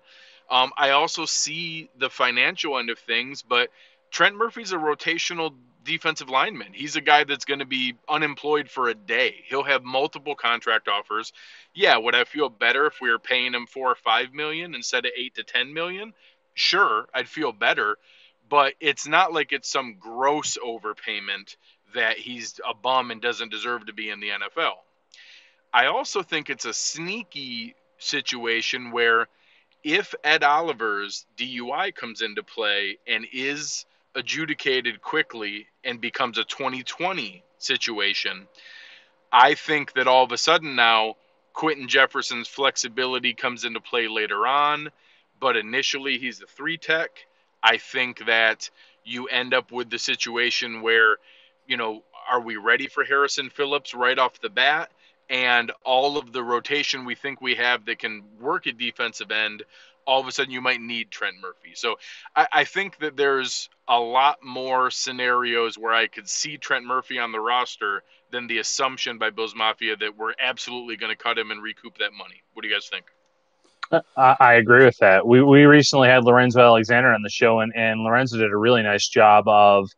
Um, I also see the financial end of things, but Trent Murphy's a rotational defensive lineman. He's a guy that's going to be unemployed for a day. He'll have multiple contract offers. Yeah, would I feel better if we were paying him four or five million instead of eight to ten million? Sure, I'd feel better, but it's not like it's some gross overpayment that he's a bum and doesn't deserve to be in the NFL. I also think it's a sneaky situation where if Ed Oliver's DUI comes into play and is adjudicated quickly and becomes a 2020 situation, I think that all of a sudden now Quinton Jefferson's flexibility comes into play later on, but initially he's a three tech. I think that you end up with the situation where, you know, are we ready for Harrison Phillips right off the bat? and all of the rotation we think we have that can work at defensive end, all of a sudden you might need Trent Murphy. So I, I, think that there's a lot more scenarios where I could see Trent Murphy on the roster than the assumption by Bills Mafia that we're absolutely going to cut him and recoup that money. What do you guys think? I, I agree with that. We, we recently had Lorenzo Alexander on the show, and, and Lorenzo did a really nice job of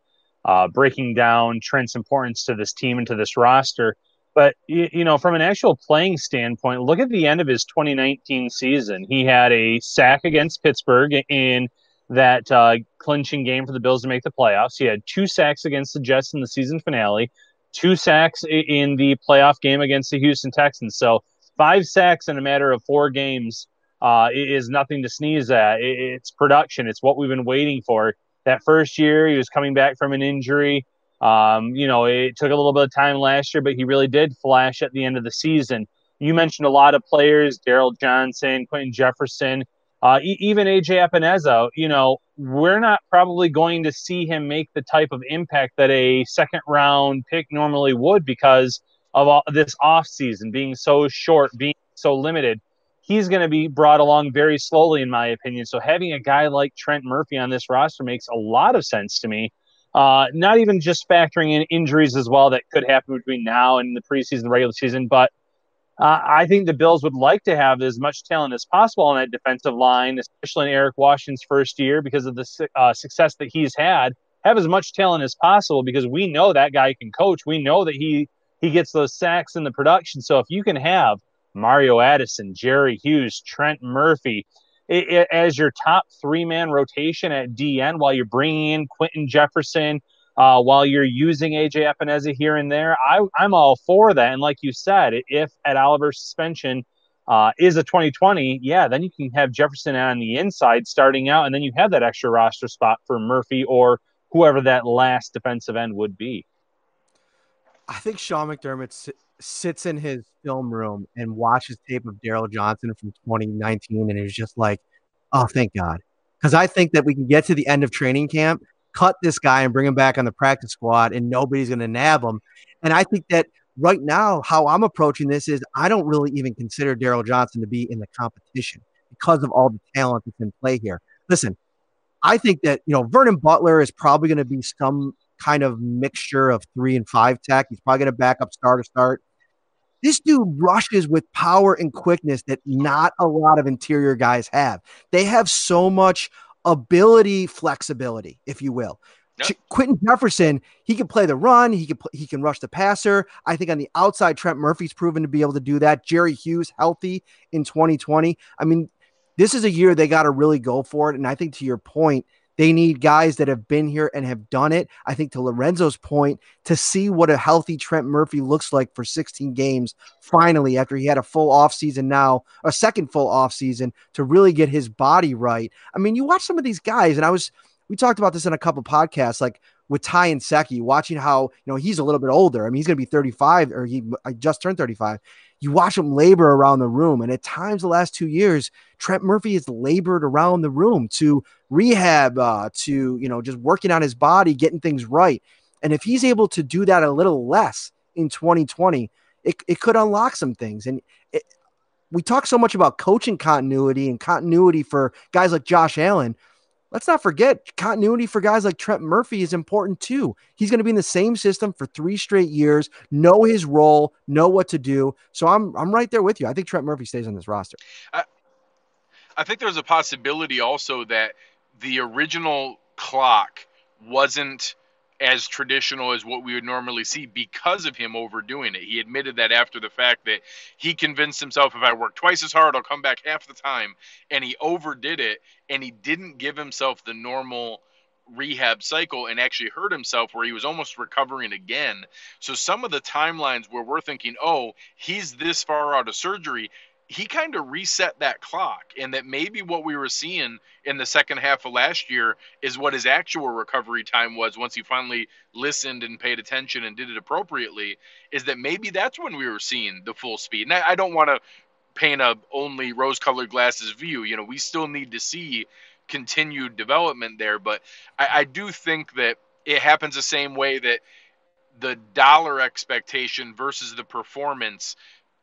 uh, breaking down Trent's importance to this team and to this roster but you know, from an actual playing standpoint, look at the end of his 2019 season. He had a sack against Pittsburgh in that uh, clinching game for the Bills to make the playoffs. He had two sacks against the Jets in the season finale, two sacks in the playoff game against the Houston Texans. So five sacks in a matter of four games uh, is nothing to sneeze at. It's production. It's what we've been waiting for. That first year, he was coming back from an injury. Um, you know, it took a little bit of time last year, but he really did flash at the end of the season. You mentioned a lot of players, Darryl Johnson, Quinton Jefferson, uh, e- even AJ Epenesa. You know, we're not probably going to see him make the type of impact that a second round pick normally would because of all, this off season being so short, being so limited. He's going to be brought along very slowly, in my opinion. So having a guy like Trent Murphy on this roster makes a lot of sense to me. Uh, not even just factoring in injuries as well that could happen between now and the preseason, the regular season, but uh, I think the Bills would like to have as much talent as possible on that defensive line, especially in Eric Washington's first year because of the uh, success that he's had. Have as much talent as possible because we know that guy can coach. We know that he he gets those sacks in the production. So if you can have Mario Addison, Jerry Hughes, Trent Murphy, it, it, as your top three man rotation at DN while you're bringing in Quinton Jefferson, uh, while you're using AJ Epenesa here and there. I, I'm all for that. And like you said, if Ed Oliver's suspension uh, is a 2020, yeah, then you can have Jefferson on the inside starting out, and then you have that extra roster spot for Murphy or whoever that last defensive end would be. I think Sean McDermott sits in his film room and watches tape of Darryl Johnson from 2019 and is just like, oh, thank God. Because I think that we can get to the end of training camp, cut this guy and bring him back on the practice squad, and nobody's going to nab him. And I think that right now, how I'm approaching this is I don't really even consider Darryl Johnson to be in the competition because of all the talent that's in play here. Listen, I think that, you know, Vernon Butler is probably going to be some kind of mixture of three and five tech. He's probably going to back up star to start. This dude rushes with power and quickness that not a lot of interior guys have. They have so much ability flexibility, if you will. Yep. Quinton Jefferson, he can play the run. He can he can rush the passer. I think on the outside, Trent Murphy's proven to be able to do that. Jerry Hughes healthy in 2020. I mean, this is a year they got to really go for it. And I think to your point, they need guys that have been here and have done it. I think to Lorenzo's point, to see what a healthy Trent Murphy looks like for 16 games, finally, after he had a full offseason now, a second full offseason to really get his body right. I mean, you watch some of these guys, and I was, we talked about this in a couple podcasts, like with Ty Nsekhe, watching how, you know, he's a little bit older. I mean, he's going to be 35 or he just turned 35 you watch him labor around the room. And at times, the last two years, Trent Murphy has labored around the room to rehab, uh, to, you know, just working on his body, getting things right. And if he's able to do that a little less in 2020, it, it could unlock some things. And it, we talk so much about coaching continuity and continuity for guys like Josh Allen let's not forget continuity for guys like Trent Murphy is important too. He's going to be in the same system for three straight years, know his role, know what to do. So I'm I'm right there with you. I think Trent Murphy stays on this roster. I, I think there's a possibility also that the original clock wasn't as traditional as what we would normally see because of him overdoing it. He admitted that after the fact that he convinced himself if I work twice as hard, I'll come back half the time. And he overdid it and he didn't give himself the normal rehab cycle and actually hurt himself where he was almost recovering again. So some of the timelines where we're thinking, oh, he's this far out of surgery, he kind of reset that clock and that maybe what we were seeing in the second half of last year is what his actual recovery time was once he finally listened and paid attention and did it appropriately is that maybe that's when we were seeing the full speed. And i, I don't want to paint a only rose colored glasses view you know we still need to see continued development there but I, I do think that it happens the same way that the dollar expectation versus the performance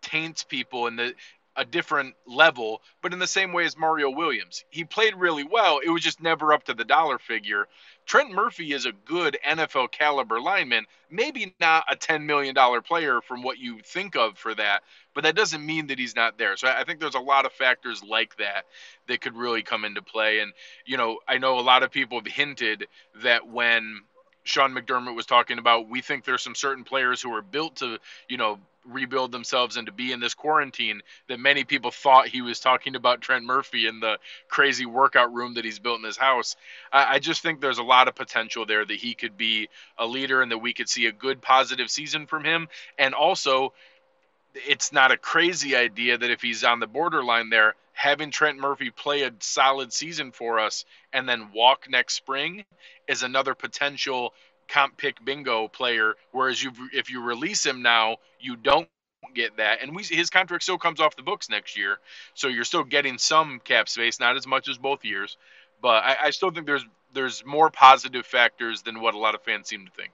taints people and the a different level, but in the same way as Mario Williams. He played really well. It was just never up to the dollar figure. Trent Murphy is a good NFL caliber lineman, maybe not a $10 million player from what you think of for that, but that doesn't mean that he's not there. So I think there's a lot of factors like that that could really come into play. And, you know, I know a lot of people have hinted that when Sean McDermott was talking about, we think there's some certain players who are built to, you know, rebuild themselves and to be in this quarantine that many people thought he was talking about Trent Murphy in the crazy workout room that he's built in his house. I, I, just think there's a lot of potential there that he could be a leader and that we could see a good positive season from him. And also, it's not a crazy idea that if he's on the borderline there, having Trent Murphy play a solid season for us and then walk next spring is another potential comp pick bingo player. Whereas you, if you release him now, you don't get that, and we his contract still comes off the books next year, so you're still getting some cap space, not as much as both years, but I, I still think there's there's more positive factors than what a lot of fans seem to think.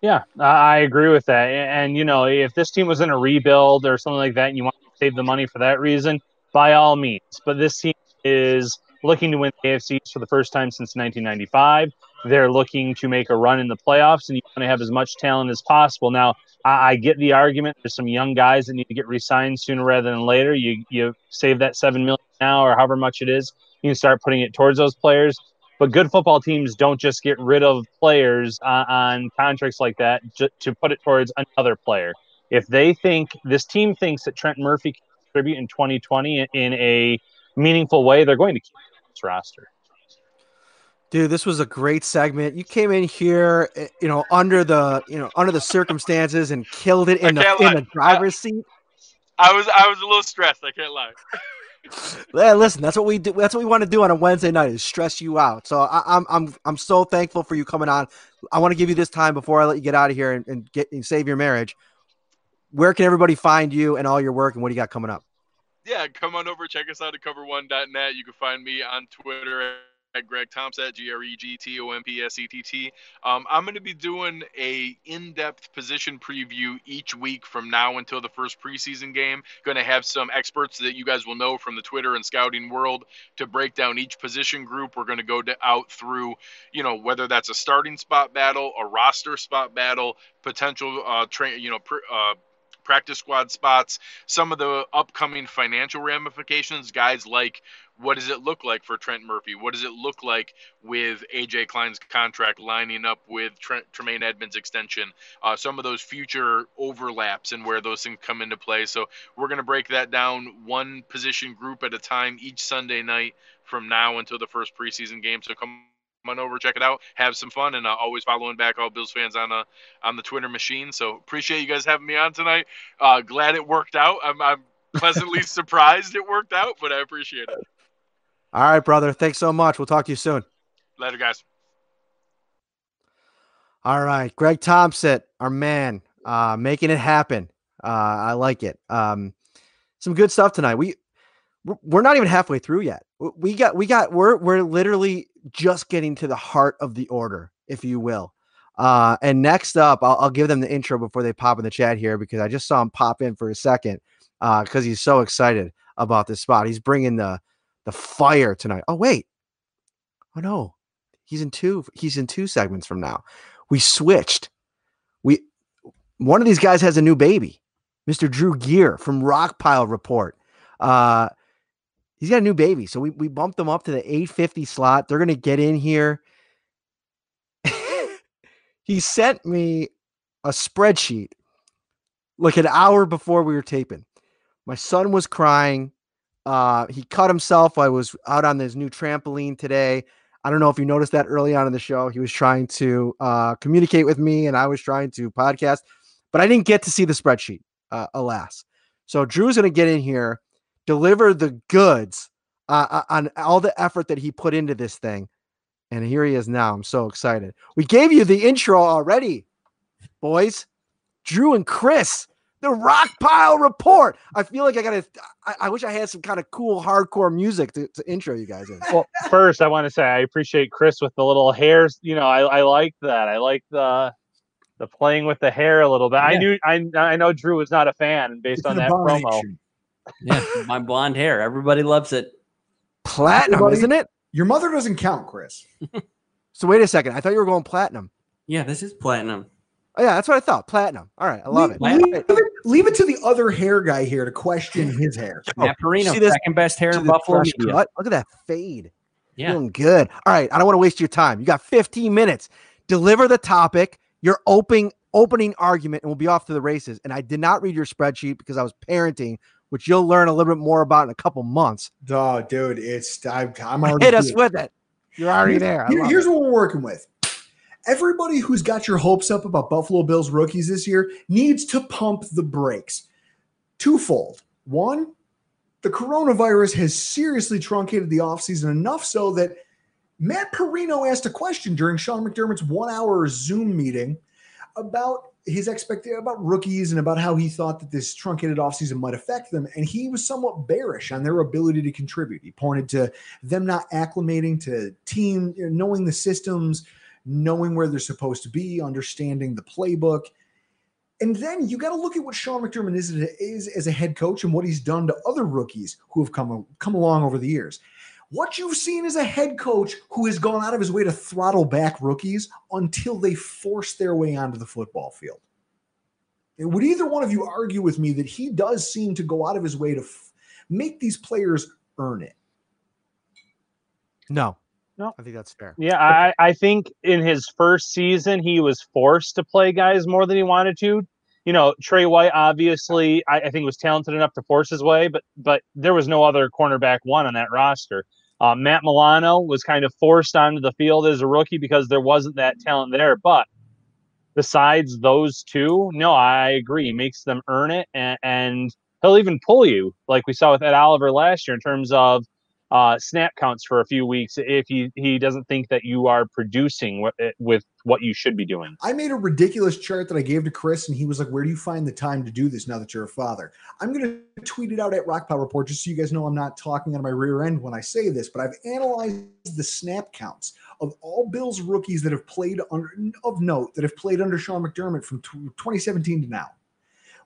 Yeah, I agree with that. And you know, if this team was in a rebuild or something like that, and you want to save the money for that reason, by all means. But this team is looking to win the AFC for the first time since 1995. They're looking to make a run in the playoffs, and you want to have as much talent as possible. Now, I, I get the argument. There's some young guys that need to get re-signed sooner rather than later. You you save that seven million now, or however much it is. You can start putting it towards those players. But good football teams don't just get rid of players on, on contracts like that to put it towards another player. If they think this team thinks that Trent Murphy can contribute in 2020 in a meaningful way, they're going to keep this roster. Dude, this was a great segment. You came in here, eh, you know, under the you know under the circumstances and killed it in the in the driver's seat. I was I was a little stressed. I can't lie. yeah, listen, that's what we do. That's what we want to do on a Wednesday night is stress you out. So I, am I'm, I'm I'm so thankful for you coming on. I want to give you this time before I let you get out of here and, and get and save your marriage. Where can everybody find you and all your work and what do you got coming up? Yeah, come on over, check us out at cover1.net. You can find me on Twitter at Greg Tompsett, G R E G T O M P S E T T. Um, I'm going to be doing a in-depth position preview each week from now until the first preseason game. Going to have some experts that you guys will know from the Twitter and scouting world to break down each position group. We're going to go to, out through, you know, whether that's a starting spot battle, a roster spot battle, potential uh, train, you know, pr- uh, practice squad spots, some of the upcoming financial ramifications, guys like what does it look like for Trent Murphy? What does it look like with AJ Klein's contract lining up with Trent, Tremaine Edmunds' extension? Uh, some of those future overlaps and where those things come into play. So we're going to break that down one position group at a time each Sunday night from now until the first preseason game. So come on over, check it out, have some fun, and uh, always following back all Bills fans on uh, on the Twitter machine. So appreciate you guys having me on tonight. Uh, glad it worked out. I'm, I'm pleasantly surprised it worked out, but I appreciate it. All right, brother. Thanks so much. We'll talk to you soon. Later, guys. All right, Greg Tompsett, our man, uh, making it happen. Uh, I like it. Um, some good stuff tonight. We we're not even halfway through yet. We got we got we're we're literally just getting to the heart of the order, if you will. Uh, and next up, I'll, I'll give them the intro before they pop in the chat here because I just saw him pop in for a second because uh, he's so excited about this spot. He's bringing the the fire tonight. Oh wait, oh no, he's in two. He's in two segments from now. We switched. We one of these guys has a new baby, Mr. Drew Gear from Rockpile Report. Uh, he's got a new baby, so we we bumped them up to the 850 slot. They're gonna get in here. he sent me a spreadsheet like an hour before we were taping. My son was crying. Uh, he cut himself. I was out on this new trampoline today. I don't know if you noticed that early on in the show. He was trying to uh, communicate with me, and I was trying to podcast, but I didn't get to see the spreadsheet, uh, alas. So Drew's going to get in here, deliver the goods uh, uh, on all the effort that he put into this thing, and here he is now. I'm so excited. We gave you the intro already, boys. Drew and Chris the Rock Pile Report. I feel like I gotta. I, I, wish I had some kind of cool hardcore music to, to intro you guys in. Well, first I want to say I appreciate Chris with the little hairs. You know, I, I like that. I like the the playing with the hair a little bit. Yeah. I knew I I know Drew was not a fan based it's on that promo. Yeah, my blonde hair. Everybody loves it. Platinum, Everybody, isn't it? Your mother doesn't count, Chris. so wait a second. I thought you were going platinum. Yeah, this is platinum. Oh, yeah, that's what I thought. Platinum. All right, I love leave, it. Leave, it. leave, it. to the other hair guy here to question his hair. Matt Parrino, second best hair in Buffalo. Look at that fade. Yeah. Feeling good. All right, I don't want to waste your time. You got 15 minutes. Deliver the topic, your opening opening argument, and we'll be off to the races. And I did not read your spreadsheet because I was parenting, which you'll learn a little bit more about in a couple months. Oh, dude, it's I, am already hit us with it. You're already there. Here, here's it. what we're working with everybody who's got your hopes up about Buffalo Bills rookies this year needs to pump the brakes. Twofold. One, the coronavirus has seriously truncated the offseason enough so that Matt Parrino asked a question during Sean McDermott's one hour Zoom meeting about his expectation about rookies and about how he thought that this truncated offseason might affect them. And he was somewhat bearish on their ability to contribute. He pointed to them not acclimating to team, knowing the systems, knowing where they're supposed to be, understanding the playbook. And then you got to look at what Sean McDermott is, is as a head coach and what he's done to other rookies who have come, come along over the years. What you've seen is a head coach who has gone out of his way to throttle back rookies until they force their way onto the football field. Would either one of you argue with me that he does seem to go out of his way to f- make these players earn it? No. No, I think that's fair. Yeah, I, I think in his first season he was forced to play guys more than he wanted to. You know, Tre White obviously I, I think was talented enough to force his way, but but there was no other cornerback one on that roster. Uh, Matt Milano was kind of forced onto the field as a rookie because there wasn't that talent there. But besides those two, no, I agree. He makes them earn it, and, and he'll even pull you, like we saw with Ed Oliver last year, in terms of uh, snap counts for a few weeks if he, he doesn't think that you are producing with, eh, with what you should be doing. I made a ridiculous chart that I gave to Chris, and he was like, Where do you find the time to do this now that you're a father? I'm going to tweet it out at Rockpile Report just so you guys know I'm not talking out of my rear end when I say this, but I've analyzed the snap counts of all Bills rookies that have played under, of note, that have played under Sean McDermott from 2017 to now.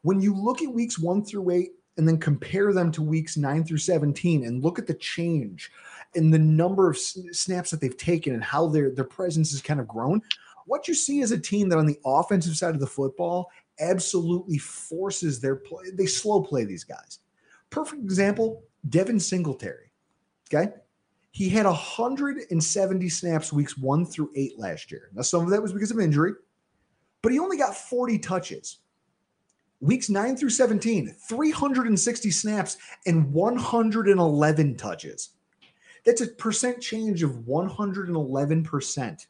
When you look at weeks one through eight, and then compare them to weeks 9 through 17 and look at the change in the number of snaps that they've taken and how their their presence has kind of grown what you see is a team that on the offensive side of the football absolutely forces their play they slow play these guys perfect example devin singletary Okay. He had 170 snaps weeks one through eight last year. Now, some of that was because of injury, but he only got 40 touches. Weeks 9 through 17, 360 snaps and 111 touches. That's a percent change of 111%.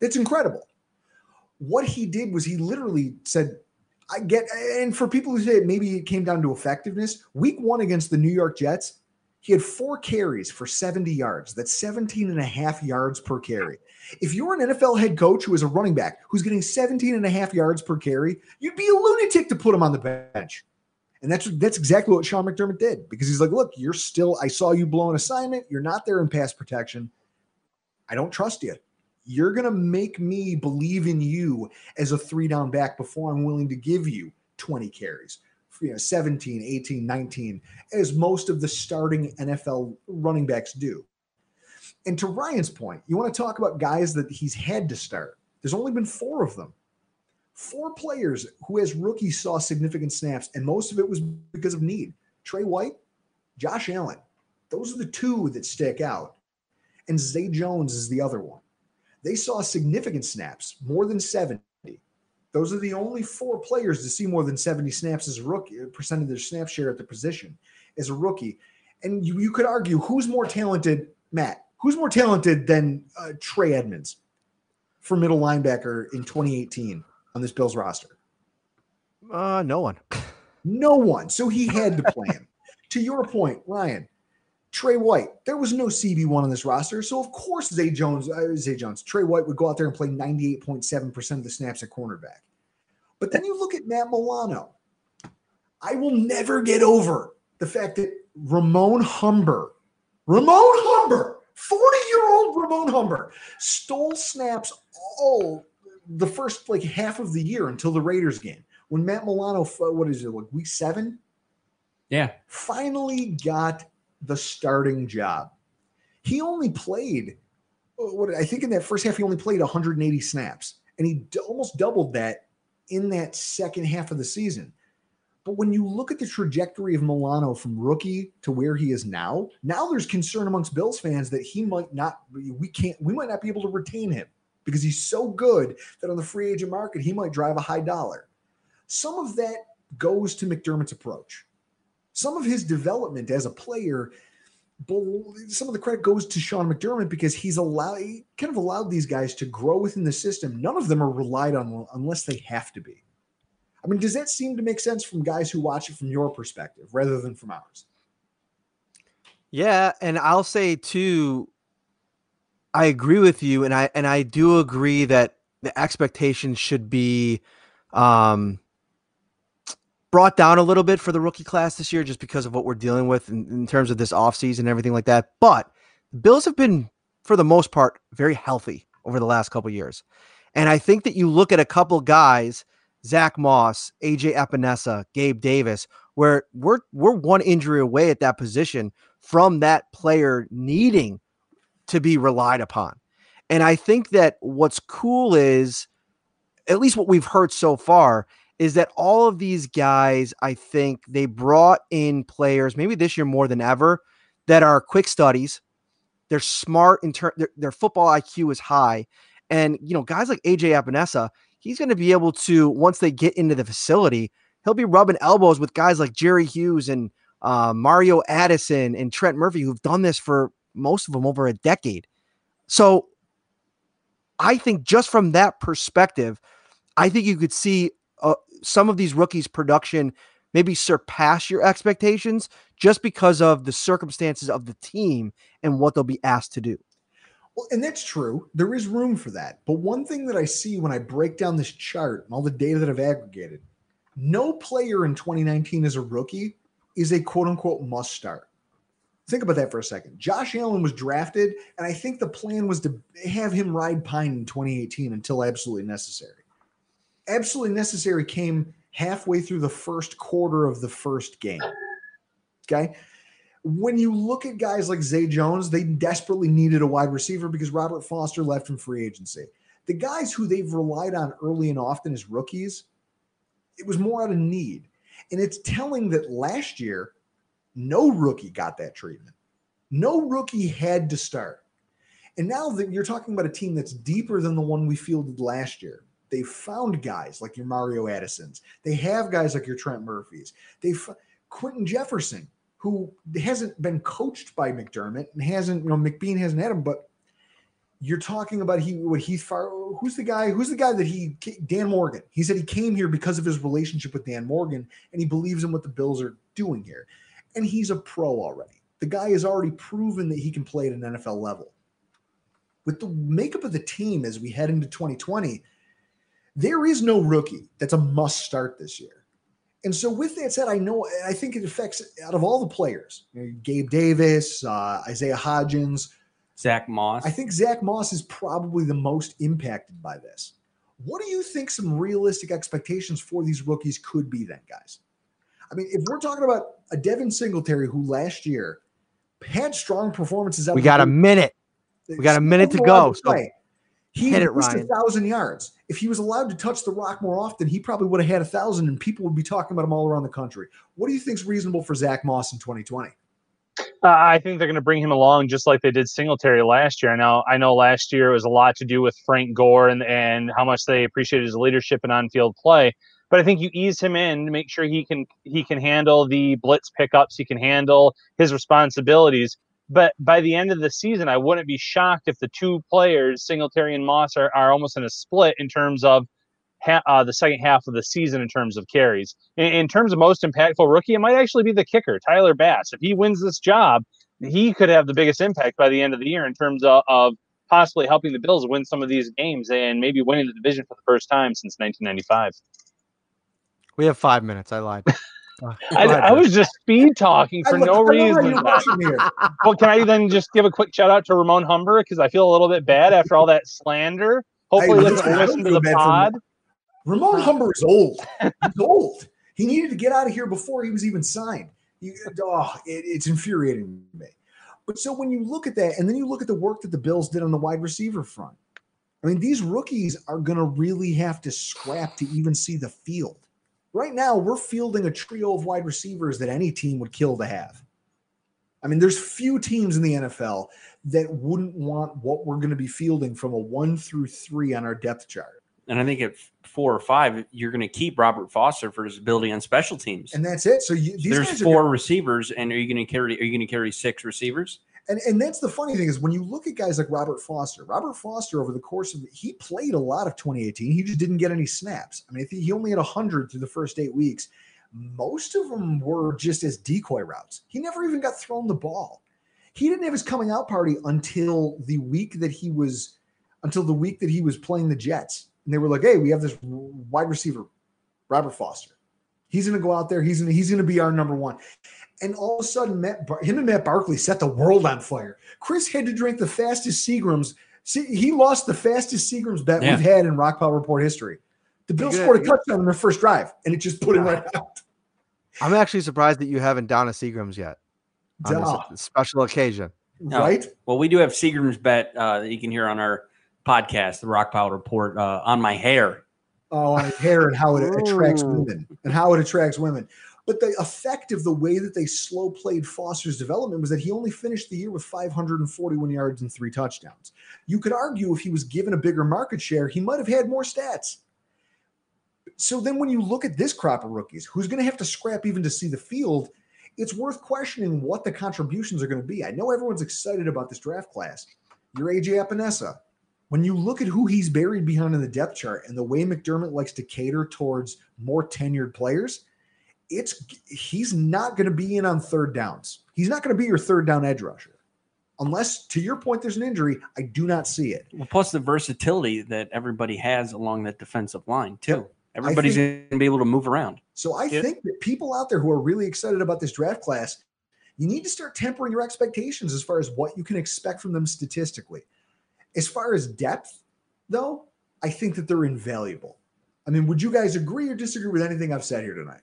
That's incredible. What he did was he literally said, I get, and for people who say maybe it came down to effectiveness, week one against the New York Jets, he had four carries for 70 yards. That's 17 and a half yards per carry. If you're an NFL head coach who is a running back who's getting 17 and a half yards per carry, you'd be a lunatic to put him on the bench. And that's that's exactly what Sean McDermott did because he's like, look, you're still, I saw you blow an assignment. You're not there in pass protection. I don't trust you. You're to make me believe in you as a three down back before I'm willing to give you 20 carries, you know, 17, 18, 19, as most of the starting NFL running backs do. And to Ryan's point, you want to talk about guys that he's had to start. There's only been four of them. Four players who, as rookies, saw significant snaps, and most of it was because of need. Tre White, Josh Allen. Those are the two that stick out. And Zay Jones is the other one. They saw significant snaps, more than 70. Those are the only four players to see more than 70 snaps as a rookie, uh, percent of their snap share at the position as a rookie. And you, you could argue who's more talented, Matt, who's more talented than uh, Trey Edmunds for middle linebacker in 2018? on this Bills roster? Uh, no one. no one. So he had to play him. to your point, Ryan, Tre White, there was no CB1 on this roster. So, of course, Zay Jones, uh, Zay Jones, Tre White would go out there and play 98.7% of the snaps at cornerback. But then you look at Matt Milano. I will never get over the fact that Ramon Humber, Ramon Humber, 40 year old Ramon Humber, stole snaps all the first like half of the year until the Raiders game when Matt Milano, what is it, like week seven? Yeah. Finally got the starting job. He only played, uh, what I think in that first half, he only played 180 snaps, and he almost doubled that in that second half of the season. But when you look at the trajectory of Milano from rookie to where he is now, now there's concern amongst Bills fans that he might not, we can't, we might not be able to retain him because he's so good that on the free agent market, he might drive a high dollar. Some of that goes to McDermott's approach. Some of his development as a player, some of the credit goes to Sean McDermott because he's allowed, he kind of allowed these guys to grow within the system. None of them are relied on unless they have to be. I mean, does that seem to make sense from guys who watch it from your perspective rather than from ours? Yeah, and I'll say too, I agree with you, and I and I do agree that the expectations should be um, brought down a little bit for the rookie class this year, just because of what we're dealing with in, in terms of this offseason and everything like that. But the Bills have been, for the most part, very healthy over the last couple years, and I think that you look at a couple guys, Zack Moss, AJ Epenesa, Gabe Davis, where we're we're one injury away at that position from that player needing to be relied upon. And I think that what's cool is, at least what we've heard so far, is that all of these guys, I think they brought in players, maybe this year more than ever, that are quick studies. They're smart in turn, their, their football IQ is high. And, you know, guys like AJ Epenesa, he's going to be able to, once they get into the facility, he'll be rubbing elbows with guys like Jerry Hughes and uh, Mario Addison and Trent Murphy, who've done this for most of them over a decade. So I think just from that perspective, I think you could see uh, some of these rookies' production maybe surpass your expectations just because of the circumstances of the team and what they'll be asked to do. Well, and that's true. There is room for that. But one thing that I see when I break down this chart and all the data that I've aggregated, no player in 2019 as a rookie is a quote unquote must start. Think about that for a second. Josh Allen was drafted, and I think the plan was to have him ride Pine in 2018 until absolutely necessary. Absolutely necessary came halfway through the first quarter of the first game. Okay. When you look at guys like Zay Jones, they desperately needed a wide receiver because Robert Foster left in free agency. The guys who they've relied on early and often as rookies, it was more out of need. And it's telling that last year, no rookie got that treatment. No rookie had to start. And now that you're talking about a team that's deeper than the one we fielded last year, they found guys like your Mario Addisons. They have guys like your Trent Murphys. They've Quinton Jefferson, who hasn't been coached by McDermott and hasn't, you know, McBean hasn't had him, but you're talking about he what Heath Far who's the guy who's the guy that he Dan Morgan. He said he came here because of his relationship with Dan Morgan and he believes in what the Bills are doing here. And he's a pro already. The guy has already proven that he can play at an NFL level. With the makeup of the team as we head into 2020 there is no rookie that's a must start this year and so with that said I know I think it affects out of all the players you know, Gabe Davis uh, Isaiah Hodgins Zack Moss. I think Zack Moss is probably the most impacted by this. What do you think some realistic expectations for these rookies could be then, guys? I mean, if we're talking about a Devin Singletary who last year had strong performances, we got a minute. We got a minute to go. So he hit it, a thousand yards. If he was allowed to touch the rock more often, he probably would have had a thousand, and people would be talking about him all around the country. What do you think is reasonable for Zack Moss in 2020? Uh, I think they're going to bring him along just like they did Singletary last year. Now, I know last year it was a lot to do with Frank Gore and, and how much they appreciated his leadership and on-field play. But I think you ease him in to make sure he can he can handle the blitz pickups, he can handle his responsibilities. But by the end of the season, I wouldn't be shocked if the two players, Singletary and Moss, are, are almost in a split in terms of ha- uh, the second half of the season in terms of carries. In, in, terms of most impactful rookie, it might actually be the kicker, Tyler Bass. If he wins this job, he could have the biggest impact by the end of the year in terms of, of possibly helping the Bills win some of these games and maybe winning the division for the first time since 1995. We have five minutes. I lied. Uh, I, I, was just speed talking for no reason. well, can I then just give a quick shout out to Ramon Humber because I feel a little bit bad after all that slander. Hopefully, listen, listen to the pod. Ramon Humber is old. He's old. He needed to get out of here before he was even signed. You, oh, it, it's infuriating me. But so when you look at that, and then you look at the work that the Bills did on the wide receiver front, I mean, these rookies are going to really have to scrap to even see the field. Right now, we're fielding a trio of wide receivers that any team would kill to have. I mean, there's few teams in the NFL that wouldn't want what we're going to be fielding from a one through three on our depth chart. And I think at four or five, you're going to keep Robert Foster for his ability on special teams. And that's it. So you, there's four gonna, receivers, and are you going to carry? Are you going to carry six receivers? And and that's the funny thing is when you look at guys like Robert Foster. Robert Foster over the course of he played a lot of 2018. He just didn't get any snaps. I mean, he only had hundred through the first eight weeks. Most of them were just as decoy routes. He never even got thrown the ball. He didn't have his coming out party until the week that he was until the week that he was playing the Jets and they were like, "Hey, we have this wide receiver, Robert Foster. He's going to go out there. He's going to, he's going to be our number one." And all of a sudden, Matt, Bar- him and Matt Barkley set the world on fire. Chris had to drink the fastest Seagrams. See, he lost the fastest Seagrams bet yeah. we've had in Rockpile Report history. The Bills scored a touchdown on their first drive, and it just put him right out. I'm actually surprised that you haven't Donna Seagrams yet on this special occasion. Right? well, we do have Seagram's bet uh, that you can hear on our podcast, the Rockpile Report, uh, on my hair. Oh, on hair and how it attracts women and how it attracts women. But the effect of the way that they slow played Foster's development was that he only finished the year with 541 yards and three touchdowns. You could argue if he was given a bigger market share, he might have had more stats. So then when you look at this crop of rookies, who's going to have to scrap even to see the field, it's worth questioning what the contributions are going to be. I know everyone's excited about this draft class. You're AJ Epenesa when you look at who he's buried behind in the depth chart and the way McDermott likes to cater towards more tenured players, it's he's not going to be in on third downs. He's not going to be your third down edge rusher. Unless, to your point, there's an injury, I do not see it. Well, plus the versatility that everybody has along that defensive line, too. Yep. Everybody's going to be able to move around. So I yep. think that people out there who are really excited about this draft class, you need to start tempering your expectations as far as what you can expect from them statistically. As far as depth, though, I think that they're invaluable. I mean, would you guys agree or disagree with anything I've said here tonight?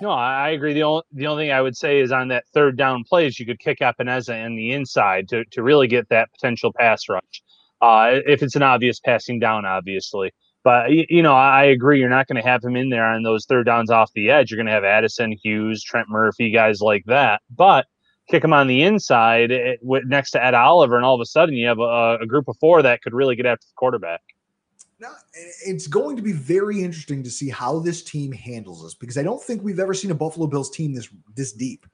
No, I agree. The only the only thing I would say is on that third down plays, you could kick Epenesa in the inside to to really get that potential pass rush. Uh, if it's an obvious passing down, obviously. But you know, I agree. You're not going to have him in there on those third downs off the edge. You're going to have Addison, Hughes, Trent Murphy, guys like that. But kick him on the inside it, with, next to Ed Oliver, and all of a sudden you have a, a group of four that could really get after the quarterback. Now, it's going to be very interesting to see how this team handles this because I don't think we've ever seen a Buffalo Bills team this this deep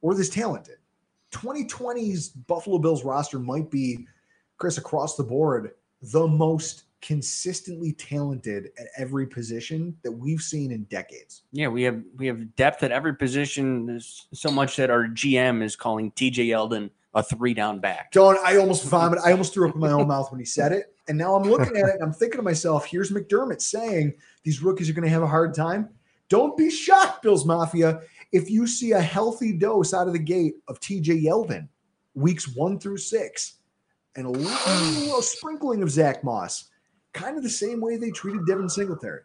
or this talented. 2020's Buffalo Bills roster might be, Chris, across the board, the most consistently talented at every position that we've seen in decades. Yeah, we have we have depth at every position. There's so much that our GM is calling TJ Yeldon a three down back. John, I almost vomited. I almost threw up in my own mouth when he said it. And now I'm looking at it and I'm thinking to myself, here's McDermott saying these rookies are going to have a hard time. Don't be shocked, Bills Mafia, if you see a healthy dose out of the gate of TJ Yeldon weeks one through six and a little, little sprinkling of Zack Moss, kind of the same way they treated Devin Singletary.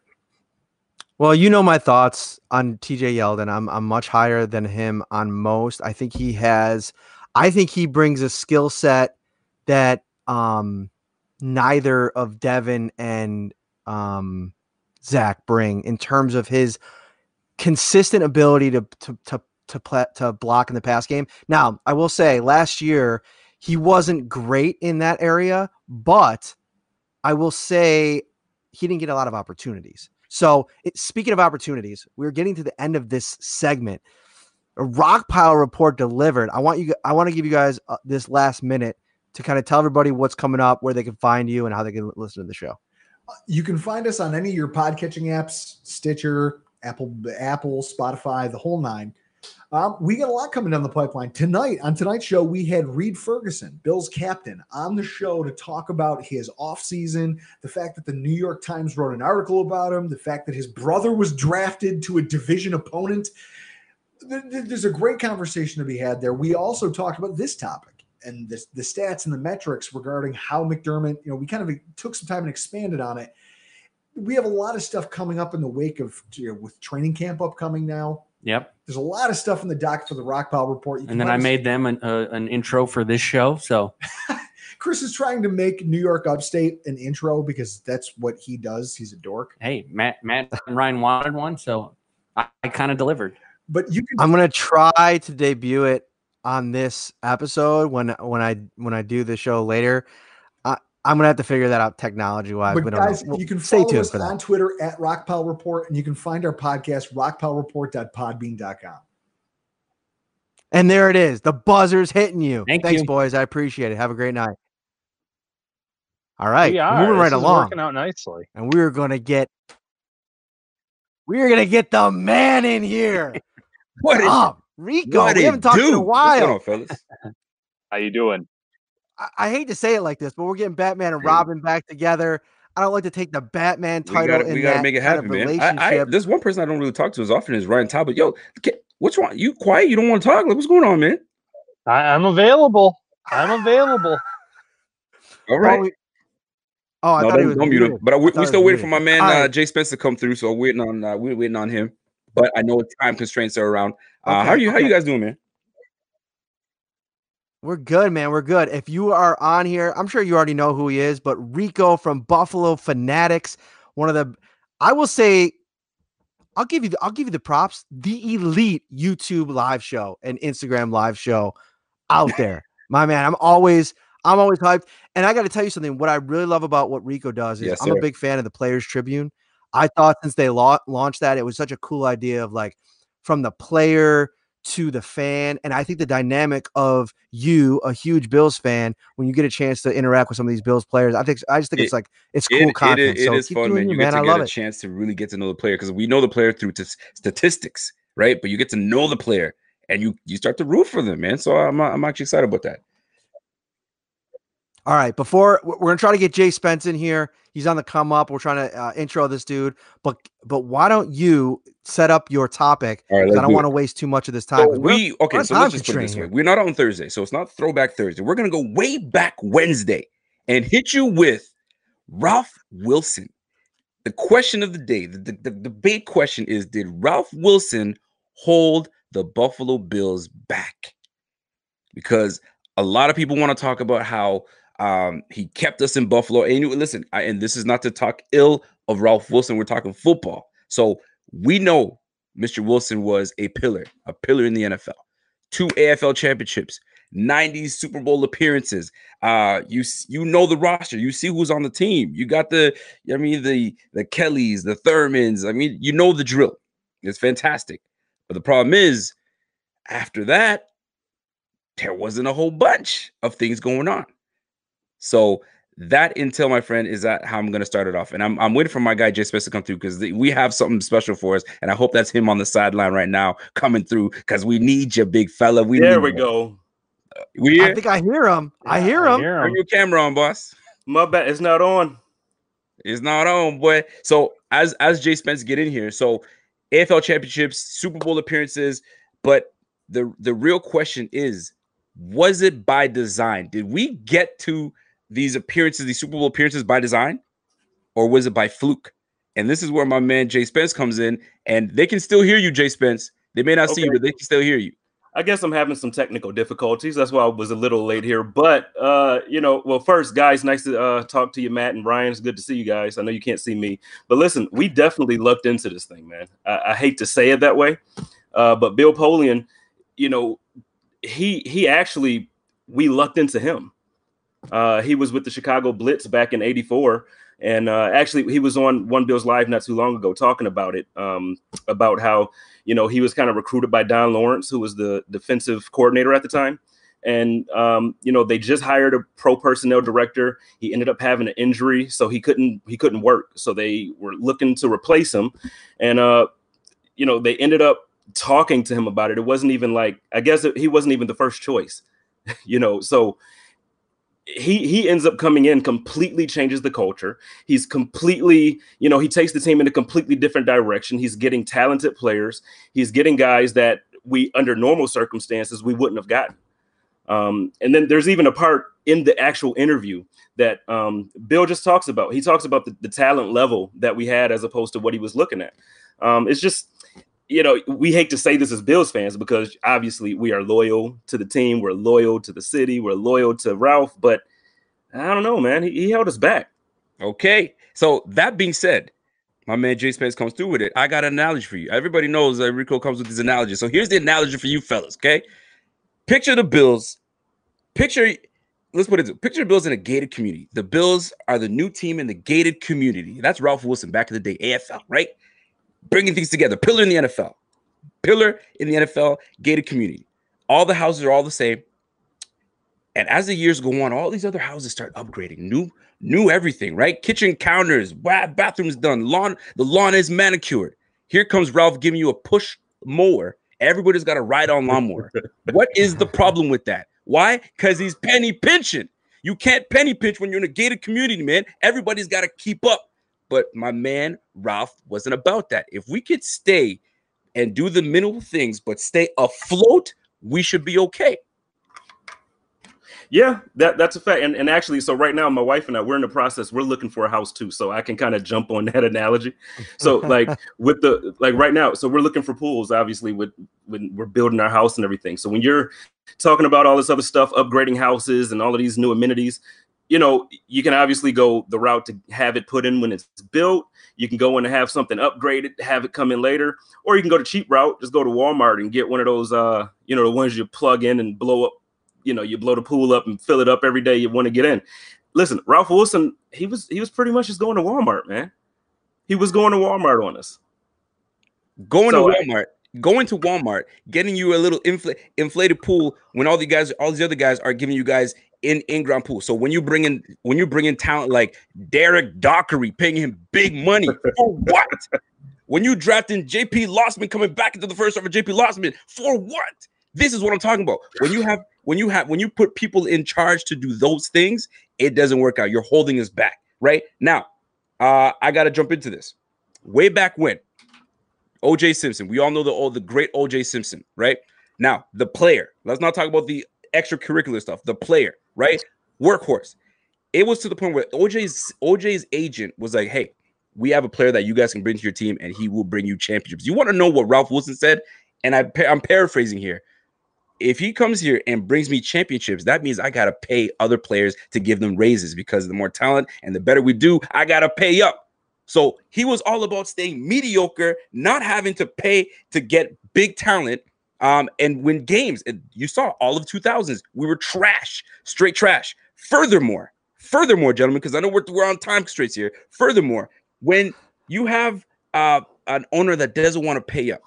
Well, you know my thoughts on TJ Yeldon. I'm I'm much higher than him on most. I think he has I think he brings a skill set that um neither of Devin and um Zack bring in terms of his consistent ability to to to to, play, to block in the pass game. Now, I will say last year he wasn't great in that area, but I will say he didn't get a lot of opportunities. So, it, speaking of opportunities, we're getting to the end of this segment. A Rockpile Report delivered. I want you. I want to give you guys uh, this last minute to kind of tell everybody what's coming up, where they can find you, and how they can listen to the show. You can find us on any of your podcatching apps, Stitcher, Apple, Apple, Spotify, the whole nine. Um, we got a lot coming down the pipeline tonight. On tonight's show, we had Reed Ferguson, Bill's captain, on the show to talk about his offseason, the fact that the New York Times wrote an article about him, the fact that his brother was drafted to a division opponent. There's a great conversation to be had there. We also talked about this topic and the, the stats and the metrics regarding how McDermott, you know, we kind of took some time and expanded on it. We have a lot of stuff coming up in the wake of you know, with training camp upcoming now. Yep. There's a lot of stuff in the doc for the Rockpile Report. and then I made them an, uh, an intro for this show. So Chris is trying to make New York Upstate an intro because that's what he does. He's a dork. Hey, Matt, Matt and Ryan wanted one, so I, I kind of delivered. But you can. I'm gonna try to debut it on this episode when when I when I do the show later. I, I'm gonna have to figure that out technology wise. But guys, you can stay follow tuned us for that. on Twitter at Rockpile Report, and you can find our podcast rockpilereport.podbean.com. And there it is. The buzzer's hitting you. Thank Thanks, you. boys. I appreciate it. Have a great night. All right. We are. Moving right This is along. Working out nicely. And we're gonna get we're gonna get the man in here. What is up? Rico. what we haven't talked in do? a What's going while. on, fellas? How you doing? I, I hate to say it like this, but we're getting Batman and Robin back together. I don't like to take the Batman We title gotta, in we gotta that make it kind happen, of man. relationship. I, I, there's one person I don't really talk to as often as Ryan Talbot. Yo, ca- what's wrong? You quiet? You don't want to talk? Like, what's going on, man? I, I'm available. I'm available. All right. Oh, we- oh, I no, thought he don't, was don't mute him. But I, I we, thought we still was waiting for my man All uh. Jay Spence to come through. So we're waiting on uh, we're waiting on him. But I know time constraints are around. Uh, Okay, how are you? How you guys doing, man? We're good, man. We're good. If you are on here, I'm sure you already know who he is, but Rico from Buffalo Fanatics, one of the I will say I'll give you the, I'll give you the props. The elite YouTube live show and Instagram live show out there. My man, I'm always I'm always hyped. And I got to tell you something. What I really love about what Rico does is Yes, I'm a big fan of the Players Tribune. I thought since they lau- launched that, it was such a cool idea of like from the player to the fan. And I think the dynamic of you, a huge Bills fan, when you get a chance to interact with some of these Bills players, I think I just think it's like it's cool it content. is- it so is fun, man. you, man. get I to love get a it. chance to really get to know the player because we know the player through t- statistics, right? But you get to know the player and you you start to root for them, man. So I'm I'm actually excited about that. All right, before we're gonna try to get Jay Spence in here. He's on the come up. We're trying to uh, intro this dude, but but why don't you set up your topic? All right, 'Cause I don't do want to waste too much of this time. So we're- okay, we're so let's just put it this way. We're not on Thursday, so it's not throwback Thursday. We're gonna go way back Wednesday and hit you with Ralph Wilson. The question of the day, the, the, the debate question is: Did Ralph Wilson hold the Buffalo Bills back? Because a lot of people want to talk about how um, he kept us in Buffalo. And you listen, I, and this is not to talk ill of Ralph Wilson. We're talking football, so we know Mr. Wilson was a pillar, a pillar in the NFL. two AFL championships, 90 Super Bowl appearances. Uh, you you know the roster. You see who's on the team. You got the I mean the the Kellys, the Thurmans. I mean, you know the drill. It's fantastic. But the problem is, after that, there wasn't a whole bunch of things going on. So that intel, my friend, is that how I'm going to start it off. And I'm, I'm waiting for my guy Jay Spence to come through because we have something special for us. And I hope that's him on the sideline right now coming through because we need you, big fella. We there we you. go. Uh, we I think I hear him. I hear him. Turn your camera on, boss. My bad. It's not on. It's not on, boy. So as as Jay Spence get in here, so AFL championships, Super Bowl appearances, but the the real question is, was it by design? Did we get to these appearances, these Super Bowl appearances by design, or was it by fluke? And this is where my man Jay Spence comes in, and they can still hear you, Jay Spence. They may not see you, but they can still hear you. I guess I'm having some technical difficulties. That's why I was a little late here. But uh, you know, well, first, guys, nice to uh, talk to you, Matt and Ryan. It's good to see you guys. I know you can't see me, but listen, we definitely looked into this thing, man. I, I hate to say it that way, uh, but Bill Polian, you know, he he actually we lucked into him. Uh, he was with the Chicago Blitz back in '84, and uh, actually he was on One Bills Live not too long ago talking about it, um, about how you know he was kind of recruited by Don Lawrence, who was the defensive coordinator at the time, and um, you know they just hired a pro personnel director. He ended up having an injury, so he couldn't he couldn't work. So they were looking to replace him, and uh, you know they ended up talking to him about it. It wasn't even like I guess it, he wasn't even the first choice, you know. So he he ends up coming in completely changes the culture. He's completely you know he takes the team in a completely different direction. He's getting talented players. He's getting guys that we under normal circumstances we wouldn't have gotten. Um, and then there's even a part in the actual interview that um, bill just talks about. He talks about the, the talent level that we had as opposed to what he was looking at. Um, it's just you know, we hate to say this as Bills fans because obviously we are loyal to the team, we're loyal to the city, we're loyal to Ralph, but I don't know, man. He, he held us back. Okay. So that being said, my man Jay Spence comes through with it. I got an analogy for you. Everybody knows that Rico comes with his analogy. So here's the analogy for you fellas. Okay. Picture the Bills. Picture, let's put it. Picture the Bills in a gated community. The Bills are the new team in the gated community. That's Ralph Wilson back in the day, AFL, right? Bringing things together. Pillar in the NFL. Pillar in the NFL, gated community. All the houses are all the same. And as the years go on, all these other houses start upgrading, new, new everything, right? Kitchen counters, bathrooms done, lawn, the lawn is manicured. Here comes Ralph giving you a push mower. Everybody's got a ride on lawnmower. what is the problem with that? Why? Because he's penny pinching. You can't penny pinch when you're in a gated community, man. Everybody's got to keep up. But my man Ralph wasn't about that. If we could stay and do the minimal things, but stay afloat, we should be okay. Yeah, that that's a fact. And and actually, so right now, my wife and I, we're in the process. We're looking for a house too, so I can kind of jump on that analogy. So like with the like right now, so we're looking for pools. Obviously, with when we're building our house and everything. So when you're talking about all this other stuff, upgrading houses and all of these new amenities, you know, you can obviously go the route to have it put in when it's built. You can go in and have something upgraded, have it come in later, or you can go the cheap route. Just go to Walmart and get one of those, uh, you know, the ones you plug in and blow up. You know, you blow the pool up and fill it up every day you want to get in. Listen, Ralph Wilson, he was he was pretty much just going to Walmart, man. He was going to Walmart on us. Going So, to I- Walmart, going to Walmart, getting you a little infl- inflated pool when all the guys, all these other guys are giving you guys in in-ground pool. So when you bring in when you bring in talent like Derek Dockery, paying him big money for what? when you drafting JP Losman coming back into the first round for JP Losman for what? This is what I'm talking about. When you have when you have when you put people in charge to do those things, it doesn't work out. You're holding us back. Right now, uh, I got to jump into this. Way back when, OJ Simpson. We all know the oh, the great OJ Simpson, right? Now, the player. Let's not talk about the extracurricular stuff. The player, right? Workhorse. It was to the point where OJ's OJ's agent was like, "Hey, we have a player that you guys can bring to your team, and he will bring you championships." You want to know what Ralph Wilson said? And I, I'm paraphrasing here. If he comes here and brings me championships, that means I gotta pay other players to give them raises because the more talent and the better we do, I gotta pay up. So he was all about staying mediocre, not having to pay to get big talent, Um, and win games. And you saw all of 2000s, we were trash, straight trash. Furthermore, furthermore, gentlemen, because I know we're, we're on time constraints here. Furthermore, when you have uh, an owner that doesn't want to pay up,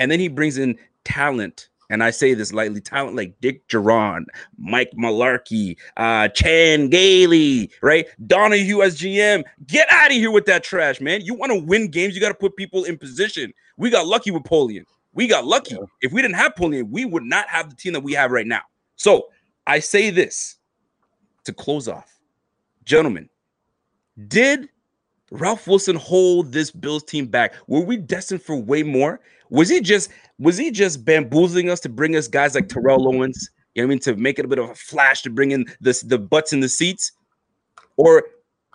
and then he brings in talent, and I say this lightly, talent like Dick Jauron, Mike Mularkey, uh, Chan Gailey, right? Donahoe as GM. Get out of here with that trash, man. You want to win games, you got to put people in position. We got lucky with Polian. We got lucky. If we didn't have Polian, we would not have the team that we have right now. So I say this to close off. Gentlemen, did Ralph Wilson hold this Bills team back? Were we destined for way more? Was he just was he just bamboozling us to bring us guys like Terrell Owens? You know what I mean? To make it a bit of a flash to bring in this the butts in the seats? Or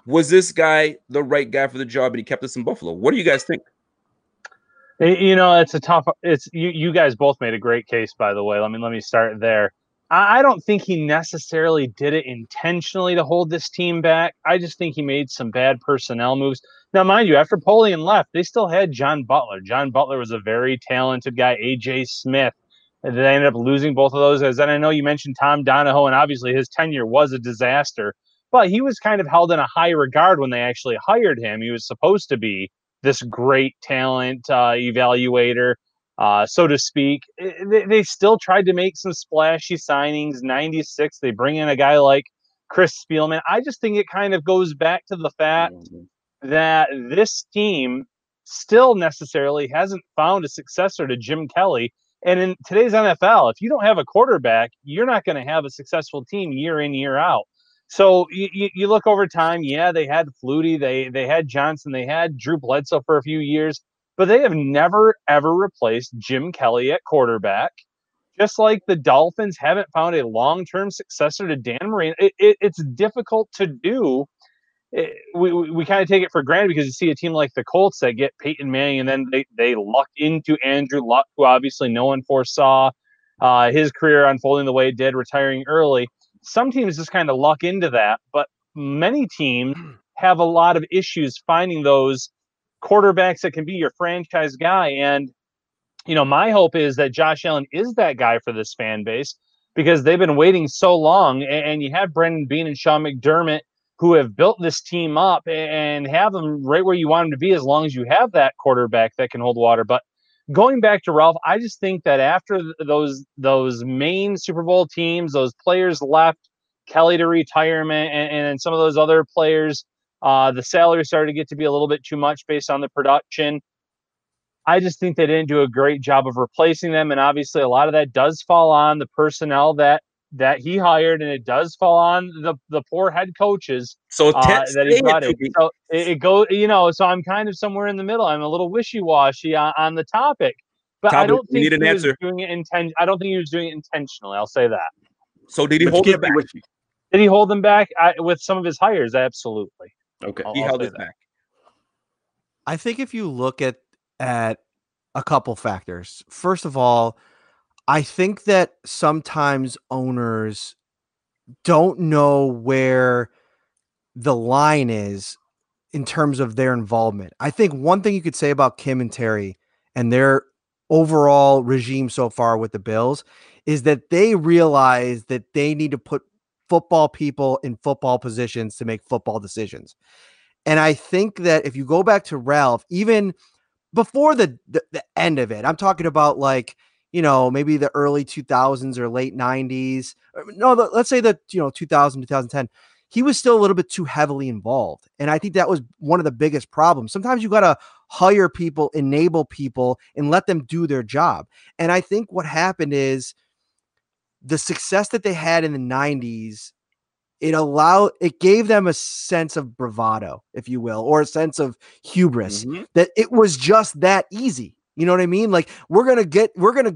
was this guy the right guy for the job and he kept us in Buffalo? What do you guys think? You know, it's a tough. It's you. You guys both made a great case, by the way. Let me let me start there. I, I don't think he necessarily did it intentionally to hold this team back. I just think he made some bad personnel moves. Now, mind you, after Polian left, they still had John Butler. John Butler was a very talented guy. AJ Smith. And they ended up losing both of those. As then I know you mentioned Tom Donahoe, and obviously his tenure was a disaster. But he was kind of held in a high regard when they actually hired him. He was supposed to be this great talent uh, evaluator, uh, so to speak. They, they still tried to make some splashy signings. 96, they bring in a guy like Chris Spielman. I just think it kind of goes back to the fact that this team still necessarily hasn't found a successor to Jim Kelly. And in today's NFL, if you don't have a quarterback, you're not going to have a successful team year in, year out. So you, you look over time, yeah, they had Flutie, they they had Johnson, they had Drew Bledsoe for a few years, but they have never ever replaced Jim Kelly at quarterback. Just like the Dolphins haven't found a long term successor to Dan Marino, it, it, it's difficult to do. It, we we, we kind of take it for granted because you see a team like the Colts that get Peyton Manning and then they they luck into Andrew Luck, who obviously no one foresaw uh, his career unfolding the way it did, retiring early some teams just kind of luck into that, but many teams mm. have a lot of issues finding those quarterbacks that can be your franchise guy. And, you know, my hope is that Josh Allen is that guy for this fan base because they've been waiting so long. And you have Brandon Beane and Sean McDermott who have built this team up and have them right where you want them to be as long as you have that quarterback that can hold water. But going back to Ralph, I just think that after those those main Super Bowl teams, those players left, Kelly to retirement, and, and some of those other players, uh, the salary started to get to be a little bit too much based on the production. I just think they didn't do a great job of replacing them, and obviously a lot of that does fall on the personnel that that he hired, and it does fall on the the poor head coaches. So uh, that he brought in. So it, it goes, you know. So I'm kind of somewhere in the middle. I'm a little wishy washy on, on, the topic, but Talbot, I don't think need an he answer. was doing it inten- I don't think he was doing it intentionally. I'll say that. So did he But hold you it can't back? Did he hold them back I, with some of his hires? Absolutely. Okay. I'll- He I'll held it back. I think if you look at at a couple factors. First of all, I think that sometimes owners don't know where the line is in terms of their involvement. I think one thing you could say about Kim and Terry and their overall regime so far with the Bills is that they realize that they need to put football people in football positions to make football decisions. And I think that if you go back to Ralph, even before the, the the end of it, I'm talking about like you know maybe the early 2000s or late 90s. No, the, let's say that, you know 2000 2010. He was still a little bit too heavily involved, and I think that was one of the biggest problems. Sometimes you got to hire people, enable people, and let them do their job. And I think what happened is the success that they had in the 90s it allowed it gave them a sense of bravado if you will or a sense of hubris Mhm. that it was just that easy you know what i mean? Like we're gonna get we're gonna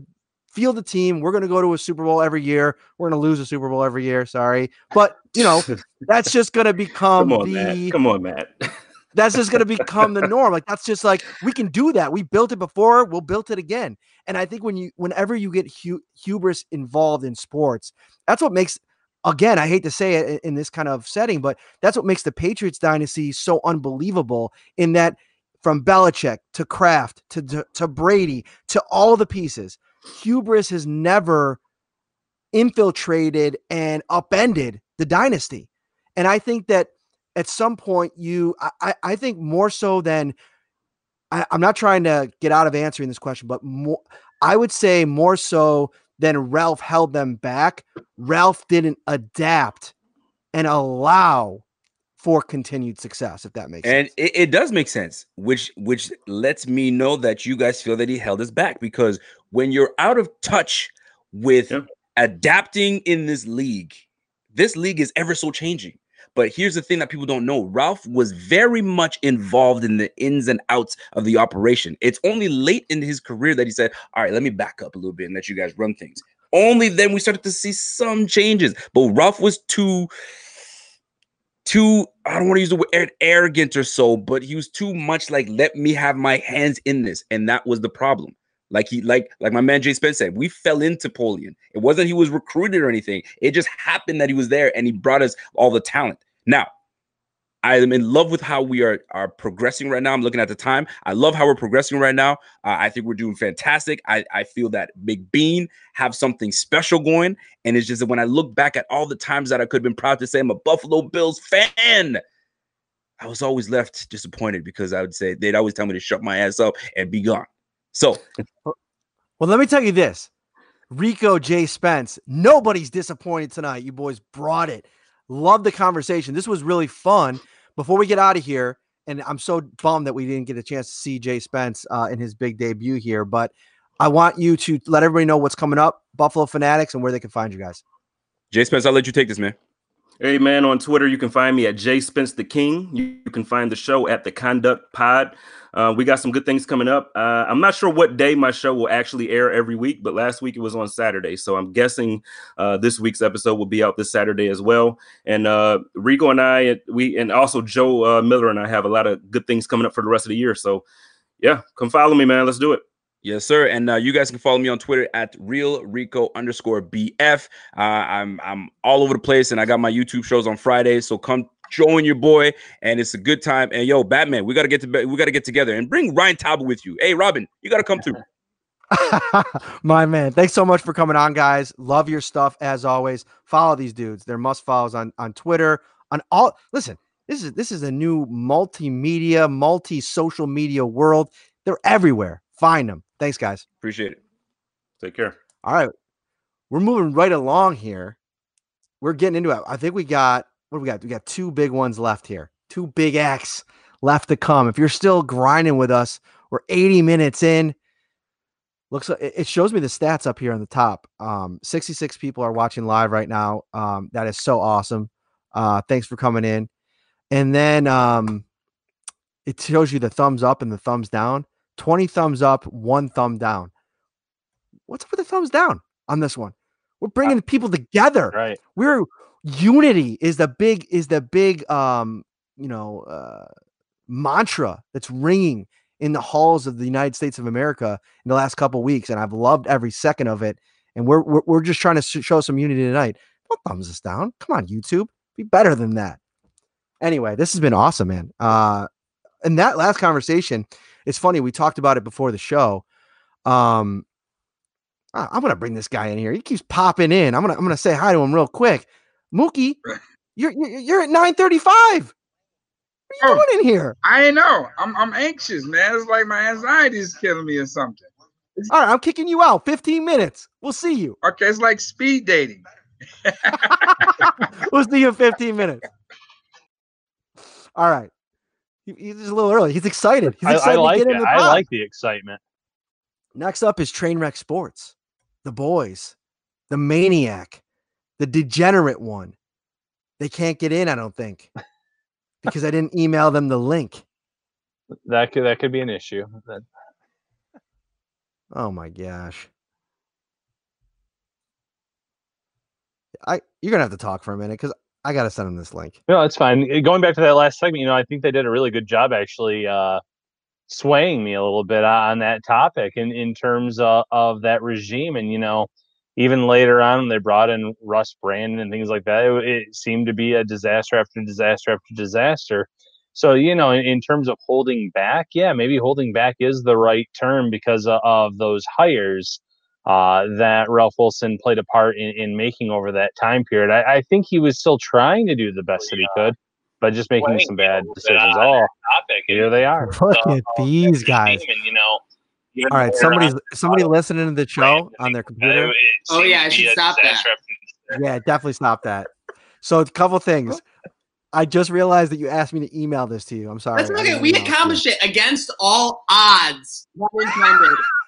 field the team. We're gonna go to a super bowl every year. We're gonna lose a super bowl every year sorry. But you know that's just gonna become Come on, the Matt. Come on, Matt. that's just going to become the norm. Like that's just like we can do that. We built it before. We'll build it again. And i think when you whenever you get hu- hubris involved in sports that's what makes again i hate to say it in this kind of setting but that's what makes the patriots dynasty so unbelievable in that from Belichick to Kraft to, to to Brady to all the pieces hubris has never infiltrated and upended the dynasty. And I think that at some point you I, I think more so than I, I'm not trying to get out of answering this question, but more I would say more so than Ralph held them back. Ralph didn't adapt and allow for continued success, if that makes and sense. it, it does make sense which which lets me know that you guys feel that he held us back because when you're out of touch with adapting in this league this league is ever so changing. But here's the thing that people don't know ralph was very much involved in the ins and outs of the operation. It's only late in his career that he said all right let me back up a little bit and let you guys run things. Only then we started to see some changes but ralph was too too I don't want to use the word arrogant or so, but he was too much like let me have my hands in this, and that was the problem. Like he like like my man Jay Spence said, we fell into Polian. It wasn't he was recruited or anything. It just happened that he was there and he brought us all the talent. Now, I am in love with how we are are progressing right now. I'm looking at the time. I love how we're progressing right now. Uh, I think we're doing fantastic. I, I feel that McBeane have something special going, and it's just that when I look back at all the times that I could have been proud to say I'm a Buffalo Bills fan, I was always left disappointed because I would say they'd always tell me to shut my ass up and be gone. So, well, let me tell you this Rico J. Spence, nobody's disappointed tonight. You boys brought it. Love the conversation. This was really fun. Before we get out of here, and I'm so bummed that we didn't get a chance to see Jay Spence uh, in his big debut here, but I want you to let everybody know what's coming up, Buffalo Fanatics, and where they can find you guys. Jay Spence, I'll let you take this, man. Hey man, on Twitter you can find me at Jay Spence the King. You, can find the show at the Conduct Pod. Uh, we got some good things coming up. Uh, I'm not sure what day my show will actually air every week, but last week it was on Saturday, so I'm guessing uh, this week's episode will be out this Saturday as well. And uh, Rico and I, we and also Joe uh, Miller and I have a lot of good things coming up for the rest of the year. So yeah, come follow me, man. Let's do it. Yes, sir. And uh, you guys can follow me on Twitter at real Rico underscore BF. Uh, I'm I'm all over the place, and I got my YouTube shows on Fridays. So come join your boy, and it's a good time. And yo, Batman, we gotta get to we gotta get together and bring Ryan Talbot with you. Hey, Robin, you gotta come through. My man, thanks so much for coming on, guys. Love your stuff as always. Follow these dudes; they're must follows on on Twitter. On all, listen, this is this is a new multimedia, multi social media world. They're everywhere. Find them. Thanks, guys. Appreciate it. Take care. All right, we're moving right along here. We're getting into it. I think we got what do we got? We got two big ones left here. Two big acts left to come. If you're still grinding with us, we're 80 minutes in. Looks like it shows me the stats up here on the top. Um, 66 people are watching live right now. Um, that is so awesome. Uh, thanks for coming in. And then um, it shows you the thumbs up and the thumbs down. 20 thumbs up, one thumb down. What's up with the thumbs down on this one? We're bringing people together. Right. We're unity is the big is the big um you know uh mantra that's ringing in the halls of the United States of America in the last couple weeks and I've loved every second of it and we're we're, we're just trying to show some unity tonight. Don't thumbs us down. Come on YouTube. Be better than that. Anyway, this has been awesome, man. Uh and that last conversation, it's funny we talked about it before the show. Um I'm gonna bring this guy in here. He keeps popping in. I'm gonna I'm gonna say hi to him real quick. Mookie, you're you're, you're at 935. What are you doing in here? I know. I'm I'm anxious, man. It's like my anxiety is killing me or something. All right, I'm kicking you out. 15 minutes. We'll see you. Okay, it's like speed dating. we'll see you in 15 minutes. All right. He, he's a little early. He's excited. He's excited I, I like to get it. in the I pod. like the excitement. Next up is Trainwreck Sports, the boys, the maniac, the degenerate one. They can't get in, I don't think, because I didn't email them the link. That could that could be an issue. That, Oh my gosh. I you're gonna have to talk for a minute because I gotta send them this link. no, it's fine. Uh, Going back to that last segment, you know, I think they did a really good job actually uh, swaying me a little bit on that topic in in terms of, of that regime, and you know, even later on they brought in Russ Brandon and things like that, it, it seemed to be a disaster after disaster after disaster. So you know, in, in terms of holding back, yeah, maybe holding back is the right term because of, of those hires. Uh, that Ralph Wilson played a part in, in making over that time period. I, I think he was still trying to do the best that he could, but just making some bad decisions. Oh, here they are. Look at these guys. you know. All right, somebody's somebody listening to the show on their computer. Oh yeah, I should stop that. Yeah, definitely stop that. So a couple things. I just realized that you asked me to email this to you. I'm sorry. That's okay. We email it to you. accomplished it against all odds.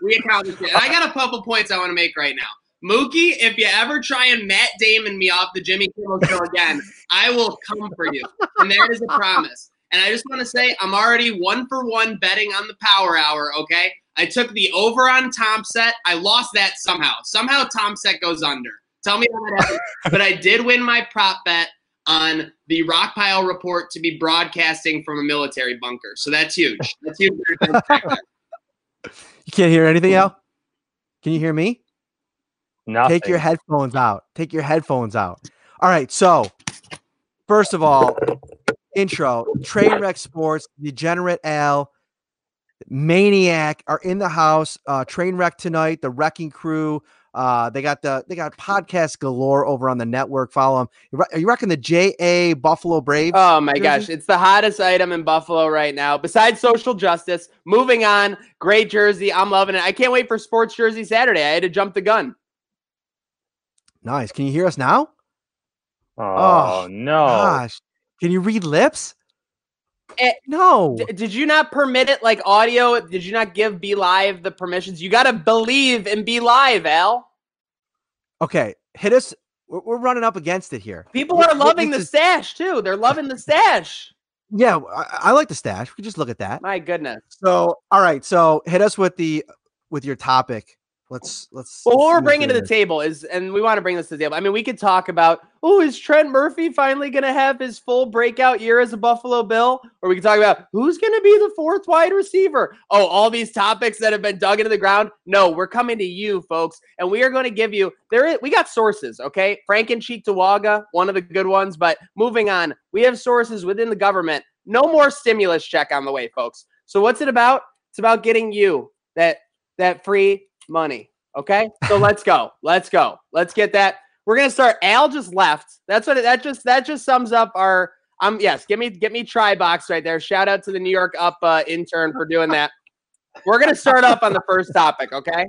We accomplished it. I got a couple points I want to make right now. Mookie, if you ever try and Matt Damon me off the Jimmy Kimmel show again, I will come for you. And that is a promise. And I just want to say I'm already one for one betting on the power hour, okay? I took the over on Tompsett. I lost that somehow. Somehow Tompsett goes under. Tell me how that happened. but I did win my prop bet on the Rockpile report to be broadcasting from a military bunker. So that's huge. That's huge. Can't hear anything, Al? Can you hear me? Nothing. Take your headphones out. Take your headphones out. All right. So, first of all, intro Trainwreck Sports, Degenerate Al, Maniac are in the house. Uh, Trainwreck tonight, the Wrecking Crew. Uh, they got the they got podcast galore over on the network. Follow them. Are you rocking the JA Buffalo Braves? Oh my jersey? gosh, it's the hottest item in Buffalo right now. Besides social justice, moving on, great jersey. I'm loving it. I can't wait for sports jersey Saturday. I had to jump the gun. Nice. Can you hear us now? Oh, no. Gosh. Can you read lips? Eh, no. D- did you not permit it like audio? Did you not give BeLive the permissions? You got to believe in BeLive, Al. Okay, hit us. We're, we're running up against it here. People What- are loving the stash too. They're loving the stash. Yeah, I, I like the stash. We can just look at that. My goodness. So, all right. So, hit us with the with your topic. Let's let's. Well, what we're bringing to the table is, and we want to bring this to the table. I mean, we could talk about, oh, is Trent Murphy finally going to have his full breakout year as a Buffalo Bill? Or we could talk about who's going to be the fourth wide receiver. Oh, all these topics that have been dug into the ground. No, we're coming to you, folks, and we are going to give you. There, is, we got sources, okay? Frank and Cheektowaga, one of the good ones. But moving on, we have sources within the government. No more stimulus check on the way, folks. So what's it about? It's about getting you that that free money. Okay, so let's go. Let's go. Let's get that. We're gonna start. Al just left. That's what it, that just that just sums up our. Um. Yes. Give me get me try box right there. Shout out to the New York Up uh, intern for doing that. We're gonna start off on the first topic. Okay.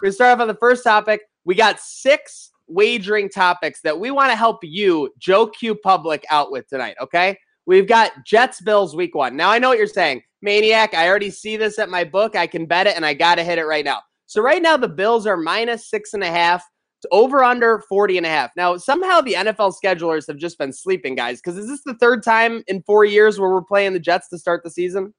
Gonna start off on the first topic. We got six wagering topics that we want to help you, Joe Q Public, out with tonight. Okay. We've got Jets Bills week one. Now I know what you're saying, Maniac. I already see this at my book. I can bet it, and I gotta hit it right now. So right now the Bills are minus six and a half to over under 40 and a half. Now somehow the NFL schedulers have just been sleeping, guys, because is this the third time in four years where we're playing the Jets to start the season?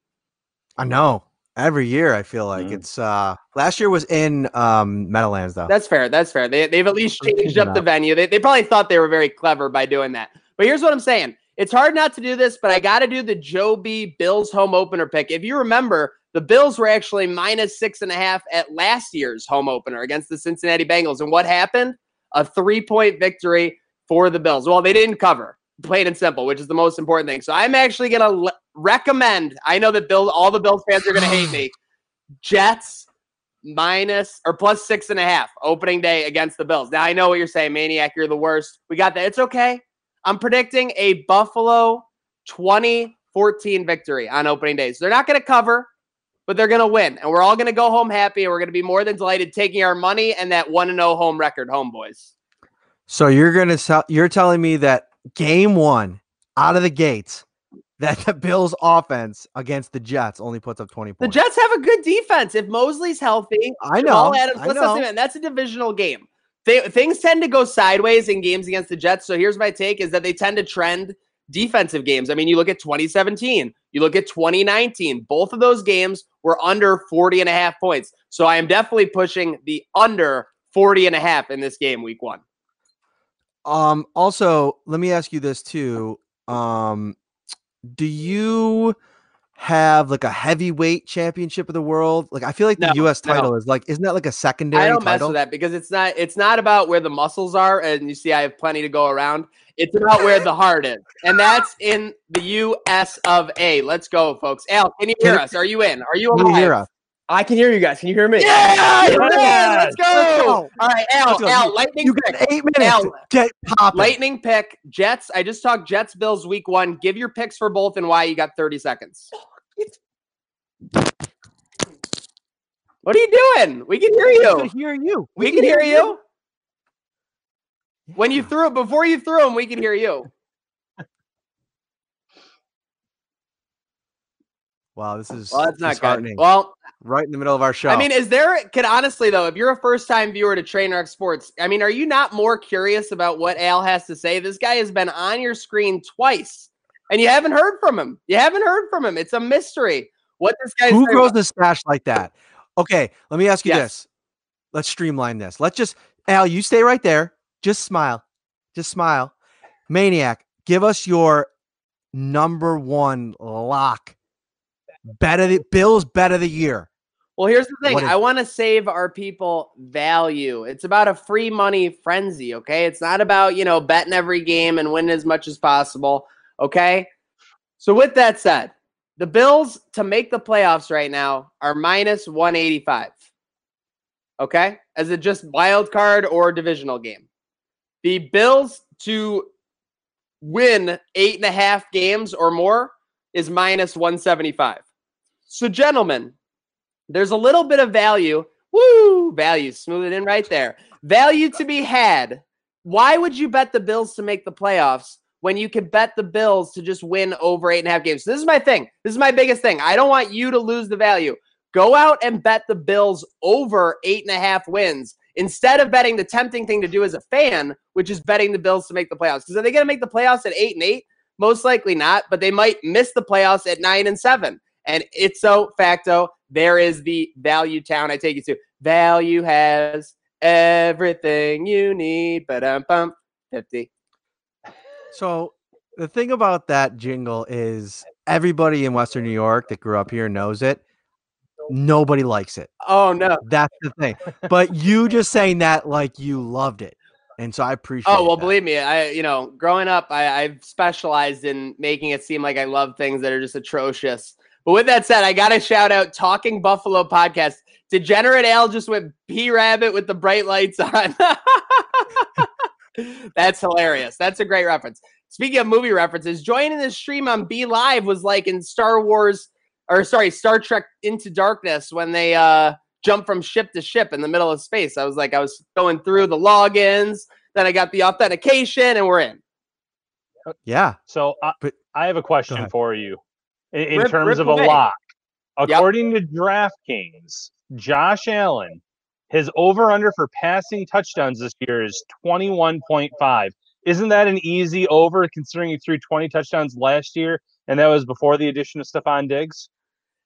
I know. Every year, I feel Mm. like it's. uh Last year was in um Meadowlands, though. That's fair. That's fair. They, they've at least changed up the venue. They, they probably thought they were very clever by doing that. But here's what I'm saying. It's hard not to do this, but I got to do the Joe B. Bills home opener pick. If you remember, the Bills were actually minus six and a half at last year's home opener against the Cincinnati Bengals. And what happened? A three point victory for the Bills. Well, they didn't cover, plain and simple, which is the most important thing. So I'm actually going to le- recommend, I know that Bill, all the Bills fans are going to hate me, Jets minus or plus six and a half opening day against the Bills. Now I know what you're saying, Maniac. You're the worst. We got that. It's okay. I'm predicting a Buffalo 2014 victory on opening day. So they're not going to cover, but they're going to win. And we're all going to go home happy. And we're going to be more than delighted taking our money and that 1 0 home record home, boys. So you're gonna tell you're telling me that game one out of the gates, that the Bills offense against the Jets only puts up 20 points. The. Jets have a good defense. If Mosley's healthy, I Jamal know, Adams, I know. that. That's a divisional game. They, things tend to go sideways in games against the Jets. So here's my take: is that they tend to trend defensive games. I mean, you look at 2017, you look at 2019. Both of those games were under 40 and a half points. So I am definitely pushing the under 40 and a half in this game, week one. Um, also, let me ask you this too. Um, do you have like a heavyweight championship of the world? Like, I feel like the No, U.S. no. title is like, isn't that like a secondary I don't mess title? with that because it's not it's not about where the muscles are, and you see I have plenty to go around. It's about where the heart is, and that's in the U.S. of A. Let's go, folks. Al, can you hear Can- us? Are you in? Are you Can you alive? hear? I can hear you guys. Can you hear me? Yeah, you're in. Yes. Let's go. All right, Al, Let's go. Al, You- lightning you got pick. eight minutes. Al, Get popping. lightning pick. Jets. I just talked Jets Bills week one. Give your picks for both and why you got 30 seconds. What are you doing? We can hear We you. can hear you. We can hear you. When you threw it, before you threw them, we can hear you. Wow, this is Well, that's not good. Well, right in the middle of our show. I mean, is there? Can honestly though, if you're a first time viewer to Trainwreck Sports, I mean, are you not more curious about what Al has to say? This guy has been on your screen twice, and you haven't heard from him. You haven't heard from him. It's a mystery. What this guy's who grows about. a stash like that? Okay, let me ask you Yes. this. Let's streamline this. Let's just Al, you stay right there. Just smile. Just smile. Maniac, give us your number one lock. Bet of the Bills bet of the year. Well, here's the thing. Is- I want to save our people value. It's about a free money frenzy, okay? It's not about, you know, betting every game and winning as much as possible, okay? So with that said, the Bills to make the playoffs right now are minus 185. Okay? As a just wild card or divisional game. The Bills to win eight and a half games or more is minus 175. So, gentlemen, there's a little bit of value. Woo! Value. Smooth it in right there. Value to be had. Why would you bet the Bills to make the playoffs when you could bet the Bills to just win over eight and a half games? This is my thing. This is my biggest thing. I don't want you to lose the value. Go out and bet the Bills over eight and a half wins instead of betting the tempting thing to do as a fan, which is betting the Bills to make the playoffs. Because are they going to make the playoffs at eight and eight? Most likely not, but they might miss the playoffs at nine and seven. And it's so facto, there is the value town I take you to. Value has everything you need. But um bump 50. So the thing about that jingle is everybody in Western New York that grew up here knows it. Nobody likes it. Oh no. That's the thing. But you just saying that like you loved it. And so I oh, appreciate Oh well, that. believe me, I you know, growing up, I, I've specialized in making it seem like I love things that are just atrocious. But with that said, I got to shout out Talking Buffalo podcast. Degenerate Al just went B Rabbit with the bright lights on. That's hilarious. That's a great reference. Speaking of movie references, joining the stream on BeLive was like in Star Wars, or sorry, Star Trek Into Darkness when they uh jump from ship to ship in the middle of space. I was like, I was going through the logins, then I got the authentication, and we're in. Yeah. So I, I have a question for you in, in Rip- terms rip of away. a lock. According to DraftKings, Josh Allen, his over under for passing touchdowns this year is 21.5. Isn't that an easy over considering he threw 20 touchdowns last year and that was before the addition of Stefon Diggs?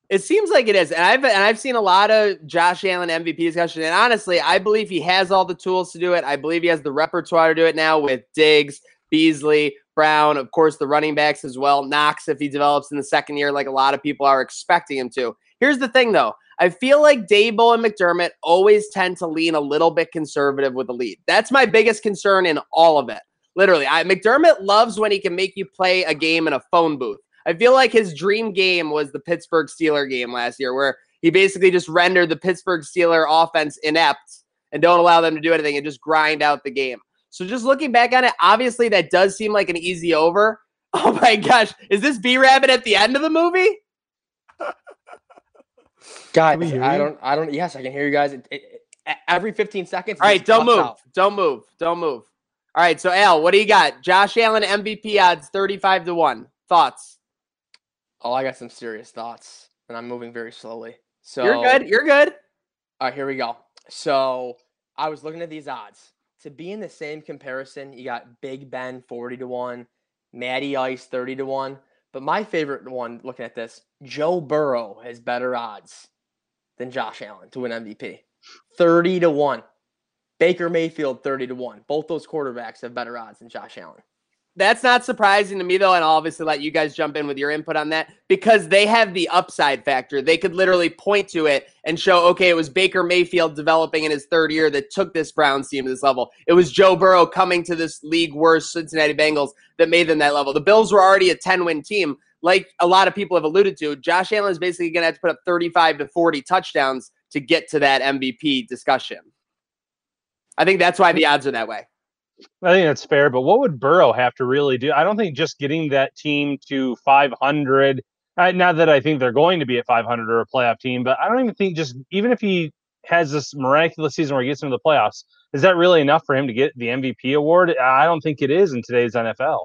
It seems like it is, and I've and I've seen a lot of Josh Allen MVP discussion. And honestly, I believe he has all the tools to do it. I believe he has the repertoire to do it now with Diggs, Beasley, Brown, of course, the running backs as well. Knox, if he develops in the second year, like a lot of people are expecting him to. Here's the thing, though. I feel like Daboll and McDermott always tend to lean a little bit conservative with the lead. That's my biggest concern in all of it. Literally, I, McDermott loves when he can make you play a game in a phone booth. I feel like his dream game was the Pittsburgh Steeler game last year, where he basically just rendered the Pittsburgh Steeler offense inept and don't allow them to do anything and just grind out the game. So just looking back on it, obviously that does seem like an easy over. Oh my gosh, is this B Rabbit at the end of the movie? Guys, we hear I don't, I don't. Yes, I can hear you guys. It, it, it- every 15 seconds. All right, don't move. out. Don't move. Don't move. All right, so Al, what do you got? Josh Allen MVP odds 35 to 1. Thoughts? Oh, I got some serious thoughts, and I'm moving very slowly. So You're good. You're good. All right, here we go. So I was looking at these odds. To be in the same comparison, you got Big Ben 40 to 1, Matty Ice 30 to 1. But my favorite one, looking at this, Joe Burrow has better odds than Josh Allen to win MVP. 30 to 1. Baker Mayfield 30 to 1. Both those quarterbacks have better odds than Josh Allen. That's not surprising to me, though, and I'll obviously let you guys jump in with your input on that because they have the upside factor. They could literally point to it and show, okay, it was Baker Mayfield developing in his third year that took this Browns team to this level. It was Joe Burrow coming to this league worst Cincinnati Bengals that made them that level. The Bills were already a 10 win team. Like a lot of people have alluded to, Josh Allen is basically going to have to put up 35 to 40 touchdowns to get to that MVP discussion. I think that's why the odds are that way. I think that's fair, but what would Burrow have to really do? I don't think just getting that team to 500. Uh, not that I think they're going to be at 500 or a playoff team, but I don't even think just even if he has this miraculous season where he gets into the playoffs, is that really enough for him to get the MVP award? I don't think it is in today's NFL.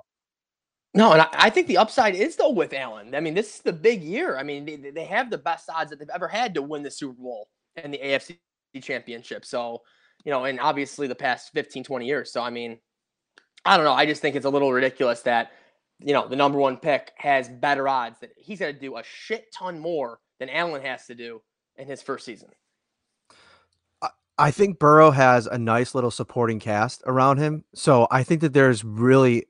No, and I, think the upside is though with Allen. I mean, this is the big year. I mean, they have the best odds that they've ever had to win the Super Bowl and the AFC championship. So, you know, and obviously the past 15, 20 years. So, I mean, I don't know. I just think it's a little ridiculous that, you know, the number one pick has better odds that he's going to do a shit ton more than Allen has to do in his first season. I think Burrow has a nice little supporting cast around him. So I think that there's really,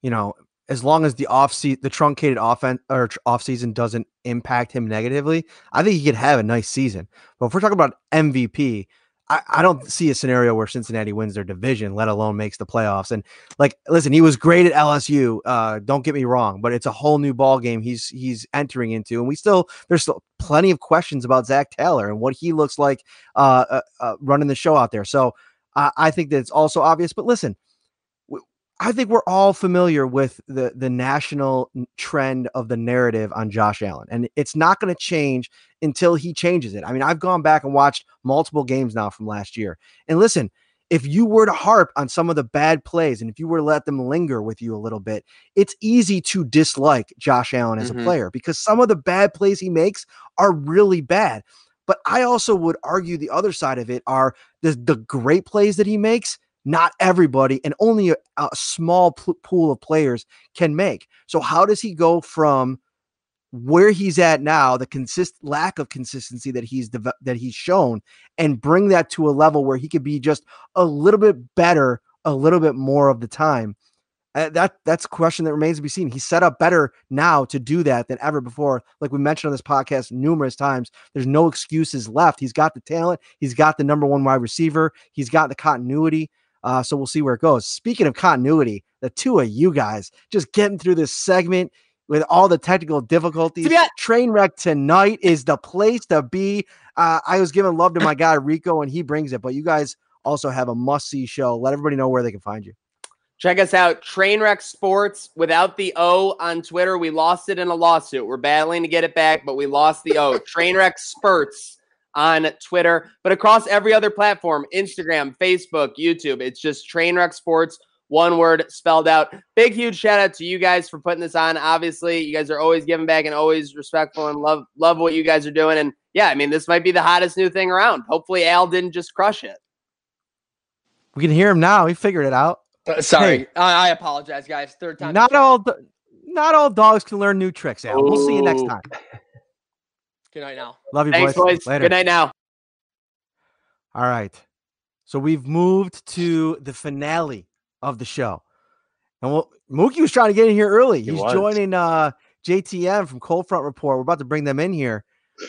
you know, as long as the off season, the truncated offense or off season doesn't impact him negatively, I think he could have a nice season. But if we're talking about MVP, I, I don't see a scenario where Cincinnati wins their division, let alone makes the playoffs. And like, listen, he was great at LSU. Uh, don't get me wrong, but it's a whole new ball game he's he's entering into, and we still there's still plenty of questions about Zac Taylor and what he looks like uh, uh, uh running the show out there. So I think that it's also obvious. But listen, I think we're all familiar with the the national trend of the narrative on Josh Allen, and it's not going to change until he changes it. I mean, I've gone back and watched multiple games now from last year, and listen, if you were to harp on some of the bad plays, and if you were to let them linger with you a little bit, it's easy to dislike Josh Allen as mm-hmm. a player because some of the bad plays he makes are really bad. But I also would argue the other side of it are the the great plays that he makes not everybody and only a, a small p- pool of players can make. So how does he go from where he's at now, the consist lack of consistency that he's de- that he's shown, and bring that to a level where he could be just a little bit better, a little bit more of the time? Uh, that that's a question that remains to be seen. He's set up better now to do that than ever before. Like we mentioned on this podcast numerous times, there's no excuses left. He's got the talent. He's got the number one wide receiver. He's got the continuity. Uh, so we'll see where it goes. Speaking of continuity, the two of you guys just getting through this segment with all the technical difficulties. Yeah. Train wreck tonight is the place to be. Uh, I was giving love to my guy Rico, and he brings it. But you guys also have a must see show. Let everybody know where they can find you. Check us out, Trainwreck Sports without the O on Twitter. We lost it in a lawsuit. We're battling to get it back, but we lost the O. Trainwreck Spurts on Twitter, but across every other platform Instagram, Facebook, YouTube. It's just Trainwreck Sports, one word spelled out. Big, huge shout out to you guys for putting this on. Obviously, you guys are always giving back and always respectful and love love what you guys are doing. And yeah, I mean, this might be the hottest new thing around. Hopefully, Al didn't just crush it. We can hear him now. He figured it out. Uh, sorry, hey, I, I, apologize, guys. Third time. Not all, not all dogs can learn new tricks. Al. Ooh. We'll see you next time. Good night now. Love you, Thanks, boys. boys. Later. Good night now. All right. So we've moved to the finale of the show. And we'll, Mookie was trying to get in here early. He's joining uh, JTM from Cold Front Report. We're about to bring them in here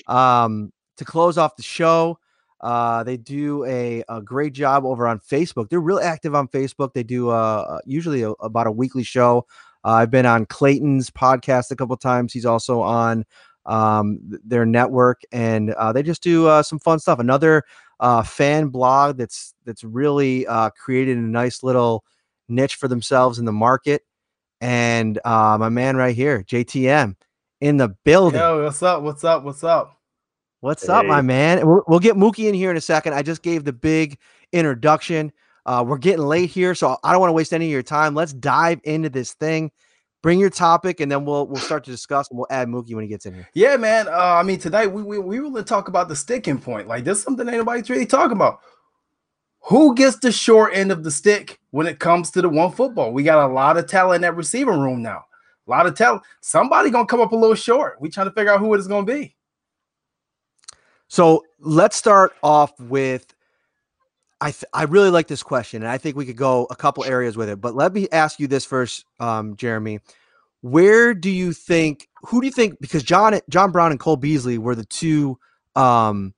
um, to close off the show. Uh, they do a, a great job over on Facebook. They're real active on Facebook. They do uh, uh usually a, about a weekly show. Uh, I've been on Clayton's podcast a couple times. He's also on um, their network, and uh, they just do uh, some fun stuff. Another uh, fan blog that's that's really uh, created a nice little niche for themselves in the market. And uh, my man right here, JTM, in the building. Yo, what's up? What's up? What's up? What's hey. up, my man? We'll, we'll, get Mookie in here in a second. I just gave the big introduction. Uh, we're getting late here, so I don't want to waste any of your time. Let's dive into this thing bring your topic and then we'll we'll start to discuss and we'll add Mookie when he gets in here. Yeah, man. Uh, I mean, tonight we we we really talk about the sticking point. Like this is something anybody's really talking about. Who gets the short end of the stick when it comes to the one football? We got a lot of talent in that receiving room now. A lot of talent. Somebody gonna come up a little short. We trying to figure out who it is gonna be. So let's start off with I th- I really like this question, and I think we could go a couple areas with it. But let me ask you this first, um, Jeremy. Where do you think? Who do you think? Because John John Brown and Cole Beasley were the two um,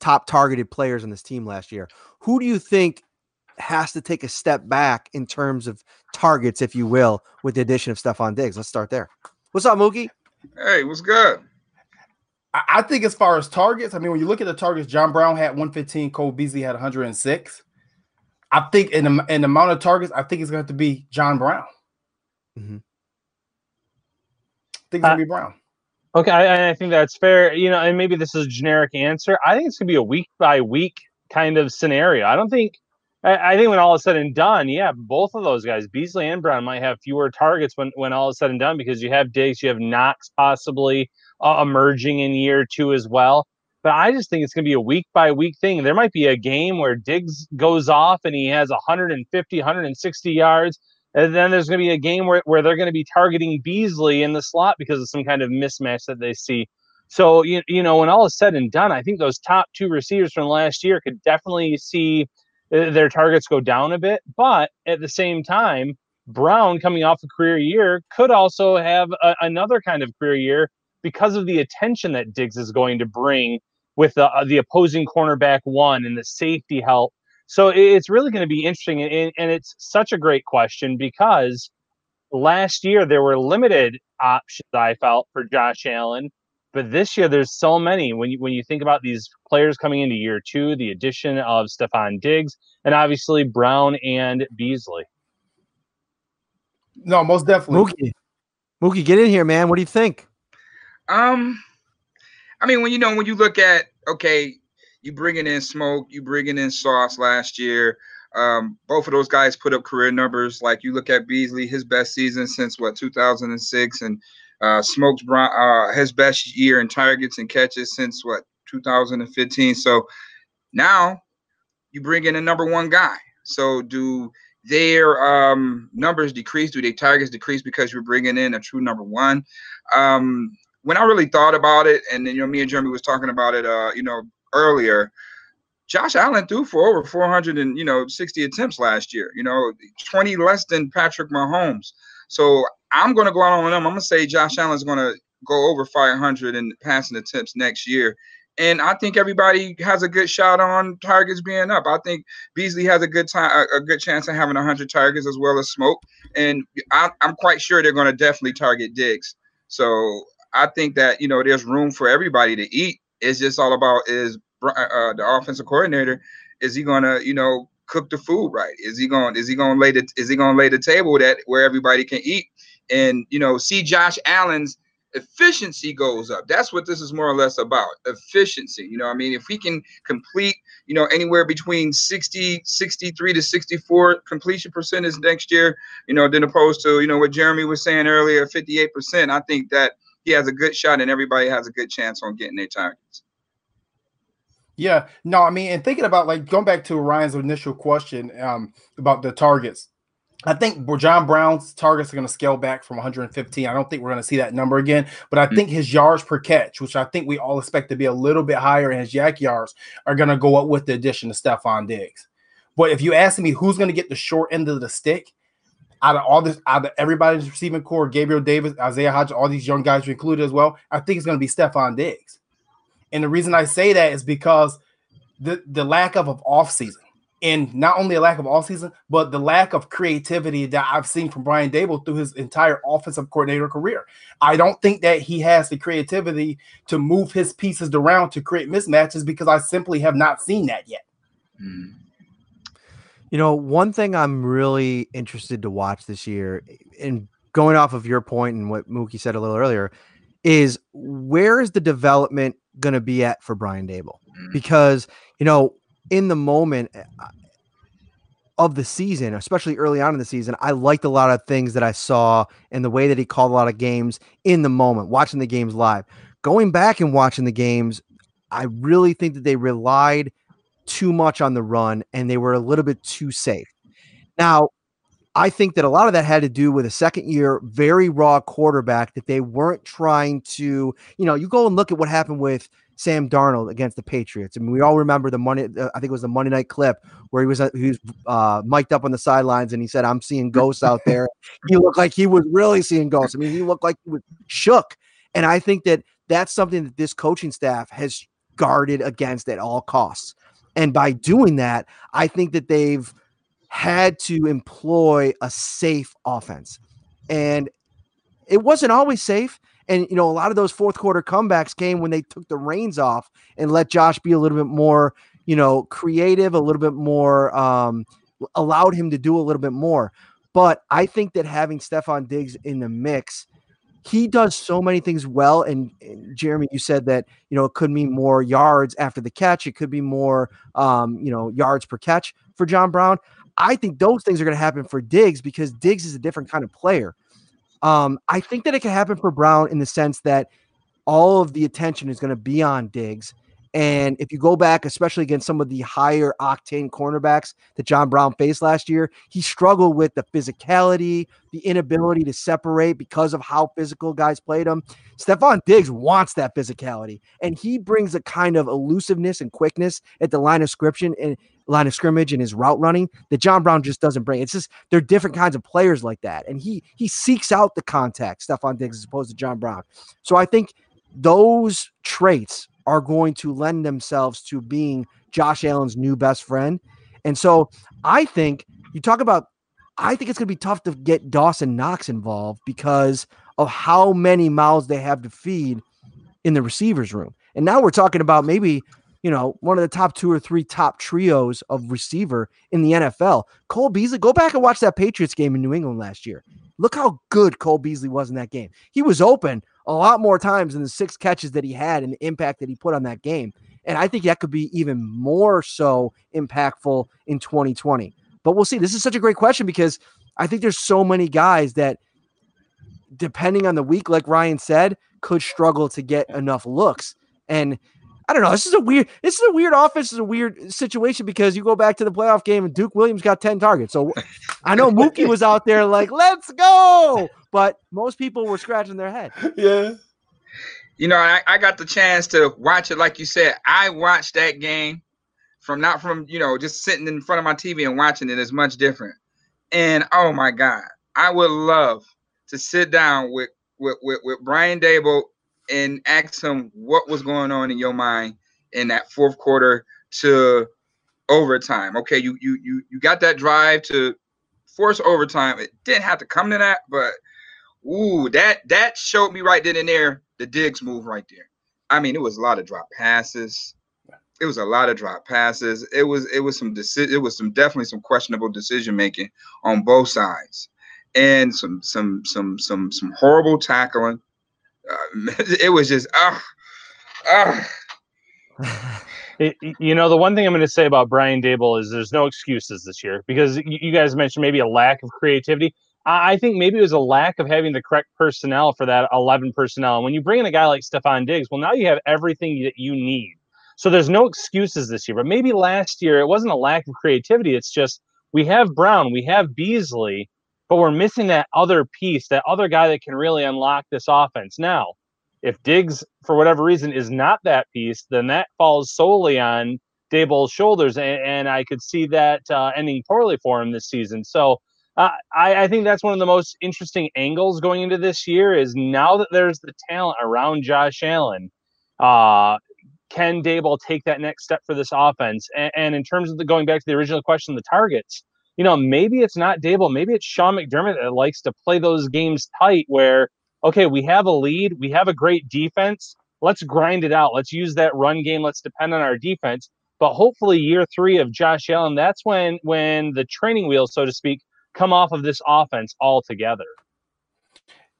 top targeted players on this team last year. Who do you think has to take a step back in terms of targets, if you will, with the addition of Stefon Diggs? Let's start there. What's up, Mookie? Hey, what's good? I think as far as targets, I mean, when you look at the targets, John Brown had 115, Cole Beasley had 106. I think in the, in the amount of targets, I think it's going to have to be John Brown. Mm-hmm. I think it's going to be Brown. Okay, I, I think that's fair. You know, and maybe this is a generic answer. I think it's gonna be a week by week kind of scenario. I don't think. I, think when all is said and done, yeah, both of those guys, Beasley and Brown, might have fewer targets when when all is said and done because you have Diggs, you have Knox possibly uh, emerging in year two as well. But I just think it's going to be a week by week thing. There might be a game where Diggs goes off and he has 150, 160 yards. And then there's going to be a game where, where they're going to be targeting Beasley in the slot because of some kind of mismatch that they see. So, you, you know, when all is said and done, I think those top two receivers from last year could definitely see their targets go down a bit. But at the same time, Brown coming off a career year could also have a, another kind of career year because of the attention that Diggs is going to bring with the, uh, the opposing cornerback one and the safety help. So it's really going to be interesting. And, and it's such a great question because last year there were limited options, I felt, for Josh Allen. But this year there's so many. When you when you think about these players coming into year two, the addition of Stefon Diggs and obviously Brown and Beasley. No, most definitely. Mookie, Mookie, get in here, man. What do you think? Um, I mean, when you know when you look at okay, you bringing in smoke, you bringing in sauce last year. Um, both of those guys put up career numbers. Like you look at Beasley, his best season since what 2006, and uh, Smokes Brown, uh, his best year in targets and catches since what 2015. So now you bring in a number one guy. So do their um, numbers decrease? Do their targets decrease because you're bringing in a true number one? Um, when I really thought about it, and then you know, me and Jeremy was talking about it, uh, you know, earlier. Josh Allen threw for over 400 and you know 60 attempts last year. You know, 20 less than Patrick Mahomes. So I'm going to go out on them. I'm going to say Josh Allen's going to go over 500 in passing attempts next year. And I think everybody has a good shot on targets being up. I think Beasley has a good time, a, good chance of having 100 targets as well as Smoke. And I, I'm quite sure they're going to definitely target Diggs. So I think that you know there's room for everybody to eat. It's just all about is uh, the offensive coordinator is he going to you know cook the food right? Is he going is he going to lay the is he going to lay the table that where everybody can eat and you know see Josh Allen's efficiency goes up. That's what this is more or less about. Efficiency. You know, I mean, if we can complete, you know, anywhere between 60, 63 to 64 completion percentage next year, you know, than opposed to, you know, what Jeremy was saying earlier, 58%, I think that he has a good shot and everybody has a good chance on getting their targets. Yeah, no, I mean, and thinking about like going back to Ryan's initial question um, about the targets, I think John Brown's targets are going to scale back from 115. I don't think we're going to see that number again, but I mm. think his yards per catch, which I think we all expect to be a little bit higher, and his YAC yards are going to go up with the addition of Stefon Diggs. But if you ask me who's going to get the short end of the stick, out of all this, out of everybody's receiving corps, Gabriel Davis, Isaiah Hodgins, all these young guys are included as well. I think it's going to be Stefon Diggs. And the reason I say that is because the, the lack of, of off season and not only a lack of all season, but the lack of creativity that I've seen from Brian Daboll through his entire offensive coordinator career. I don't think that he has the creativity to move his pieces around to create mismatches because I simply have not seen that yet. Mm. You know, one thing I'm really interested to watch this year, and going off of your point and what Mookie said a little earlier, is where is the development going to be at for Brian Daboll? Because, you know, in the moment eh, of the season, especially early on in the season, I liked a lot of things that I saw and the way that he called a lot of games in the moment, watching the games live. Going back and watching the games, I really think that they relied too much on the run and they were a little bit too safe. Now, I think that a lot of that had to do with a second year, very raw quarterback that they weren't trying to, you know, you go and look at what happened with Sam Darnold against the Patriots. I mean, we all remember the money. Uh, I think it was the Monday night clip where he was uh, he was uh, mic'd up on the sidelines and he said, "I'm seeing ghosts out there." he looked like he was really seeing ghosts. I mean, he looked like he was shook. And I think that that's something that this coaching staff has guarded against at all costs. And by doing that, I think that they've had to employ a safe offense. And it wasn't always safe. And, you know, a lot of those fourth quarter comebacks came when they took the reins off and let Josh be a little bit more, you know, creative, a little bit more, um, allowed him to do a little bit more. But I think that having Stefon Diggs in the mix, he does so many things well. And, and Jeremy, you said that you know it could mean more yards after the catch. It could be more um, you know yards per catch for John Brown. I think those things are going to happen for Diggs because Diggs is a different kind of player. Um, I think that it could happen for Brown in the sense that all of the attention is going to be on Diggs. And if you go back, especially against some of the higher octane cornerbacks that John Brown faced last year, he struggled with the physicality, the inability to separate because of how physical guys played him. Stefon Diggs wants that physicality, and he brings a kind of elusiveness and quickness at the line of scrimmage and line of scrimmage and his route running that John Brown just doesn't bring. It's just they're different kinds of players like that, and he he seeks out the contact, Stefon Diggs, as opposed to John Brown. So I think those traits are going to lend themselves to being Josh Allen's new best friend. And so I think you talk about, I think it's going to be tough to get Dawson Knox involved because of how many mouths they have to feed in the receivers room. And now we're talking about maybe, you know, one of the top two or three top trios of receiver in the NFL. Cole Beasley, go back and watch that Patriots game in New England last year. Look how good Cole Beasley was in that game. He was open a lot more times than the six catches that he had and the impact that he put on that game. And I think that could be even more so impactful in 2020. But we'll see. This is such a great question because I think there's so many guys that, depending on the week, like Ryan said, could struggle to get enough looks. And I don't know. This is a weird. This is a weird offense. This is a weird situation because you go back to the playoff game and Duke Williams got ten targets. So I know Mookie was out there like, "Let's go," but most people were scratching their head. Yeah. You know, I, I got the chance to watch it. Like you said, I watched that game from not from you know just sitting in front of my TV and watching it. it is much different. And oh my God, I would love to sit down with with with, with Brian Daboll and ask him what was going on in your mind in that fourth quarter to overtime. Okay, you you you you got that drive to force overtime. It didn't have to come to that, but ooh, that that showed me right then and there the Diggs move right there. I mean, it was a lot of drop passes. It was a lot of drop passes. It was it was some deci- it was some definitely some questionable decision making on both sides, and some some some some some horrible tackling. It was just ah ah. You know, the one thing I'm going to say about Brian Daboll is there's no excuses this year because you, guys mentioned maybe a lack of creativity. I, I think maybe it was a lack of having the correct personnel for that 11 personnel. And when you bring in a guy like Stefon Diggs, well, now you have everything that you need. So there's no excuses this year. But maybe last year it wasn't a lack of creativity. It's just we have Brown, we have Beasley, but we're missing that other piece, that other guy that can really unlock this offense. Now, if Diggs, for whatever reason, is not that piece, then that falls solely on Daboll's shoulders, and, and I could see that uh, ending poorly for him this season. So uh, I, I, think that's one of the most interesting angles going into this year. Is now that there's the talent around Josh Allen, uh, can Daboll take that next step for this offense? And, and in terms of the going back to the original question, the targets. You know, maybe it's not Daboll, maybe it's Sean McDermott that likes to play those games tight where okay, we have a lead, we have a great defense. Let's grind it out. Let's use that run game. Let's depend on our defense. But hopefully, year three of Josh Allen, that's when when the training wheels, so to speak, come off of this offense altogether.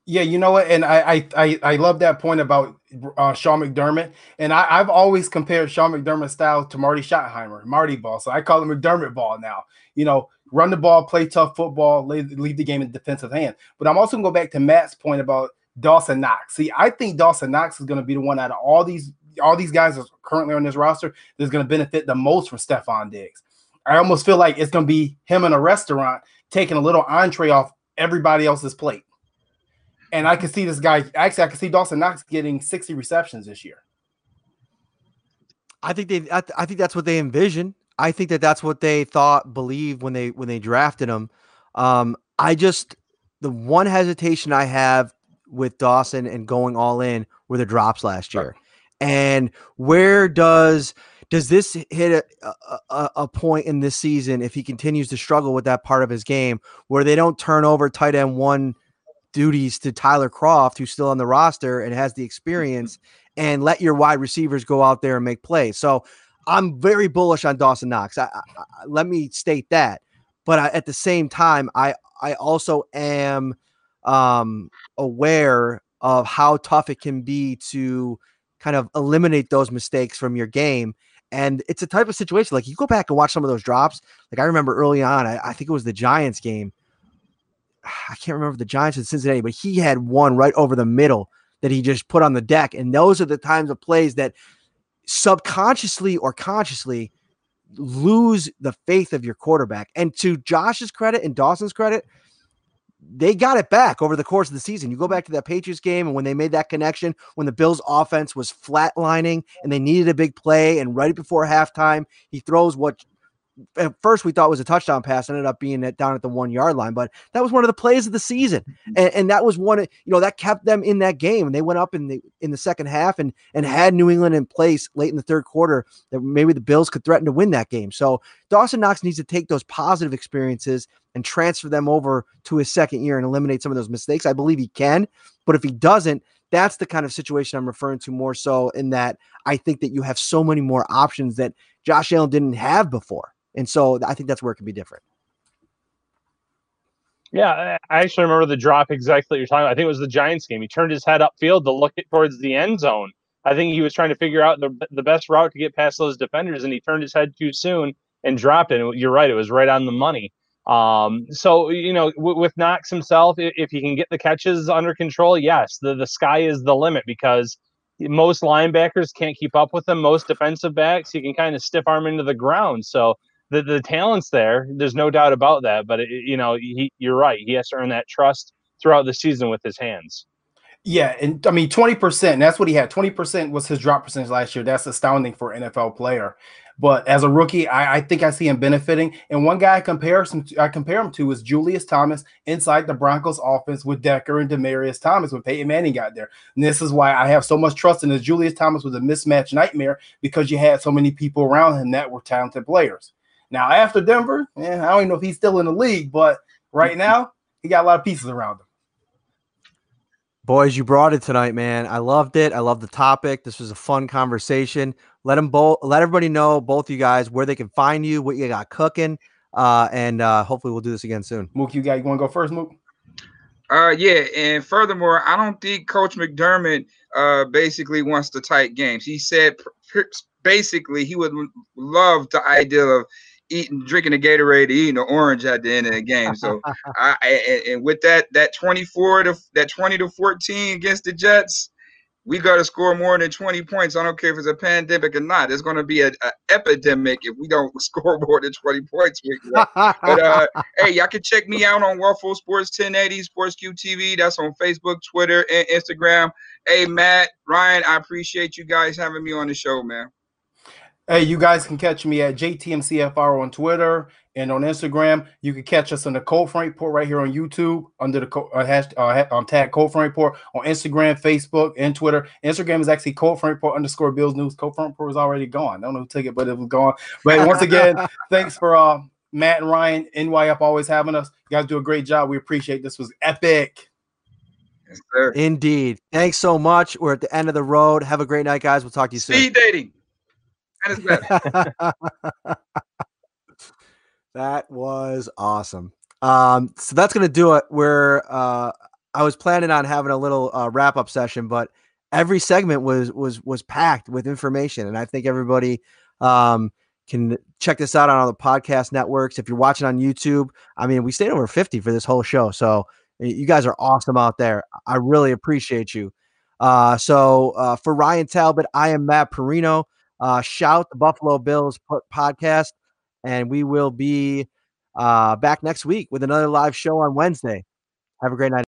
Yeah, you know what, and I I I love that point about uh, Sean McDermott, and I, have always compared Sean McDermott's style to Marty Schottenheimer, Marty ball. So I call him McDermott ball now. You know, run the ball, play tough football, leave, the game in defensive hand. But I'm also going to go back to Matt's point about Dawson Knox. See, I think Dawson Knox is going to be the one out of all these all these guys that are currently on this roster that's going to benefit the most from Stefon Diggs. I almost feel like it's going to be him in a restaurant taking a little entree off everybody else's plate. And I can see this guy actually I can see Dawson Knox getting 60 receptions this year. I think they I, th- I think that's what they envision. I think that that's what they thought, believed when they when they drafted him. Um, I just the one hesitation I have with Dawson and going all in were the drops last year, and where does does this hit a, a, a, point in this season if he continues to struggle with that part of his game where they don't turn over tight end one duties to Tyler Kroft, who's still on the roster and has the experience, and let your wide receivers go out there and make plays. So I'm very bullish on Dawson Knox. I, I, let me state that. but I, at the same time, I I also am um, aware of how tough it can be to kind of eliminate those mistakes from your game. And it's a type of situation like you go back and watch some of those drops. Like I remember early on, I, I think it was the Giants game. I can't remember the Giants in Cincinnati, but he had one right over the middle that he just put on the deck. And those are the times of plays that subconsciously or consciously lose the faith of your quarterback. And to Josh's credit and Dawson's credit, they got it back over the course of the season. You go back to that Patriots game and when they made that connection, when the Bills offense was flatlining and they needed a big play, and right before halftime, he throws what at first we thought was a touchdown pass ended up being it down at the one yard line but that was one of the plays of the season. Mm-hmm. And, and that was one of you know that kept them in that game and they went up in the in the second half and and had new england in place late in the third quarter that maybe the bills could threaten to win that game. So dawson knox needs to take those positive experiences and transfer them over to his second year and eliminate some of those mistakes. I believe he can but if he doesn't that's the kind of situation I'm referring to more so in that I think that you have so many more options that Josh Allen didn't have before. And so I think that's where it can be different. Yeah, I actually remember the drop exactly what you're talking about. I think it was the Giants game. He turned his head upfield to look towards the end zone. I think he was trying to figure out the, the best route to get past those defenders, and he turned his head too soon and dropped it. You're right; it was right on the money. Um, so you know, w- with Knox himself, if, if he can get the catches under control, yes, the the sky is the limit because most linebackers can't keep up with him. Most defensive backs, he can kind of stiff arm into the ground. So the, the talent's there. There's no doubt about that. But it, you know, he, you're right. He has to earn that trust throughout the season with his hands. Yeah, and I mean twenty percent. That's what he had. Twenty percent was his drop percentage last year. That's astounding for NFL player. But as a rookie, I, I, think I see him benefiting. And one guy I compare him to, I compare him to is Julius Thomas inside the Broncos offense with Decker and Demaryius Thomas when Peyton Manning got there. And this is why I have so much trust in this. Julius Thomas was a mismatch nightmare because you had so many people around him that were talented players. Now after Denver, yeah, I don't even know if he's still in the league, but right now he got a lot of pieces around him. Boys, you brought it tonight, man. I loved it. I love the topic. This was a fun conversation. Let them both let everybody know, both you guys, where they can find you, what you got cooking. Uh, and uh, hopefully we'll do this again soon. Mook, you got you want to go first, Mook? Uh, yeah, and furthermore, I don't think Coach McDermott uh basically wants the tight games. He said basically he would love the idea of eating, drinking a Gatorade, eating an orange at the end of the game. So, I, I, and with that that twenty four to that twenty to fourteen against the Jets, we got to score more than 20 points. I don't care if it's a pandemic or not. It's going to be an epidemic if we don't score more than 20 points. but uh, hey, y'all can check me out on Waffle Sports 1080 Sports QTV. That's on Facebook, Twitter, and Instagram. Hey, Matt, Ryan, I appreciate you guys having me on the show, man. Hey, you guys can catch me at JTMCFR on Twitter and on Instagram. You can catch us on the Cold Front Report right here on YouTube under the uh, hash, uh, on tag Cold Front Report on Instagram, Facebook, and Twitter. Instagram is actually Cold Front Report underscore Bills News. Cold Front Report is already gone. I don't know who took it, but it was gone. But once again, thanks for uh, Matt and Ryan, NY up always having us. You guys do a great job. We appreciate this. Was epic. Yes, sir. Indeed. Thanks so much. We're at the end of the road. Have a great night, guys. We'll talk to you soon. Speed dating. that was awesome. Um, so that's gonna do it. Where uh, I was planning on having a little uh, wrap up session, but every segment was was was packed with information, and I think everybody um, can check this out on all the podcast networks. If you're watching on YouTube, I mean, we stayed over 50 for this whole show, so you guys are awesome out there. I really appreciate you. Uh, so uh, for Ryan Talbot, I am Matt Parrino. Uh, shout the Buffalo Bills podcast, and we will be uh, back next week with another live show on Wednesday. Have a great night.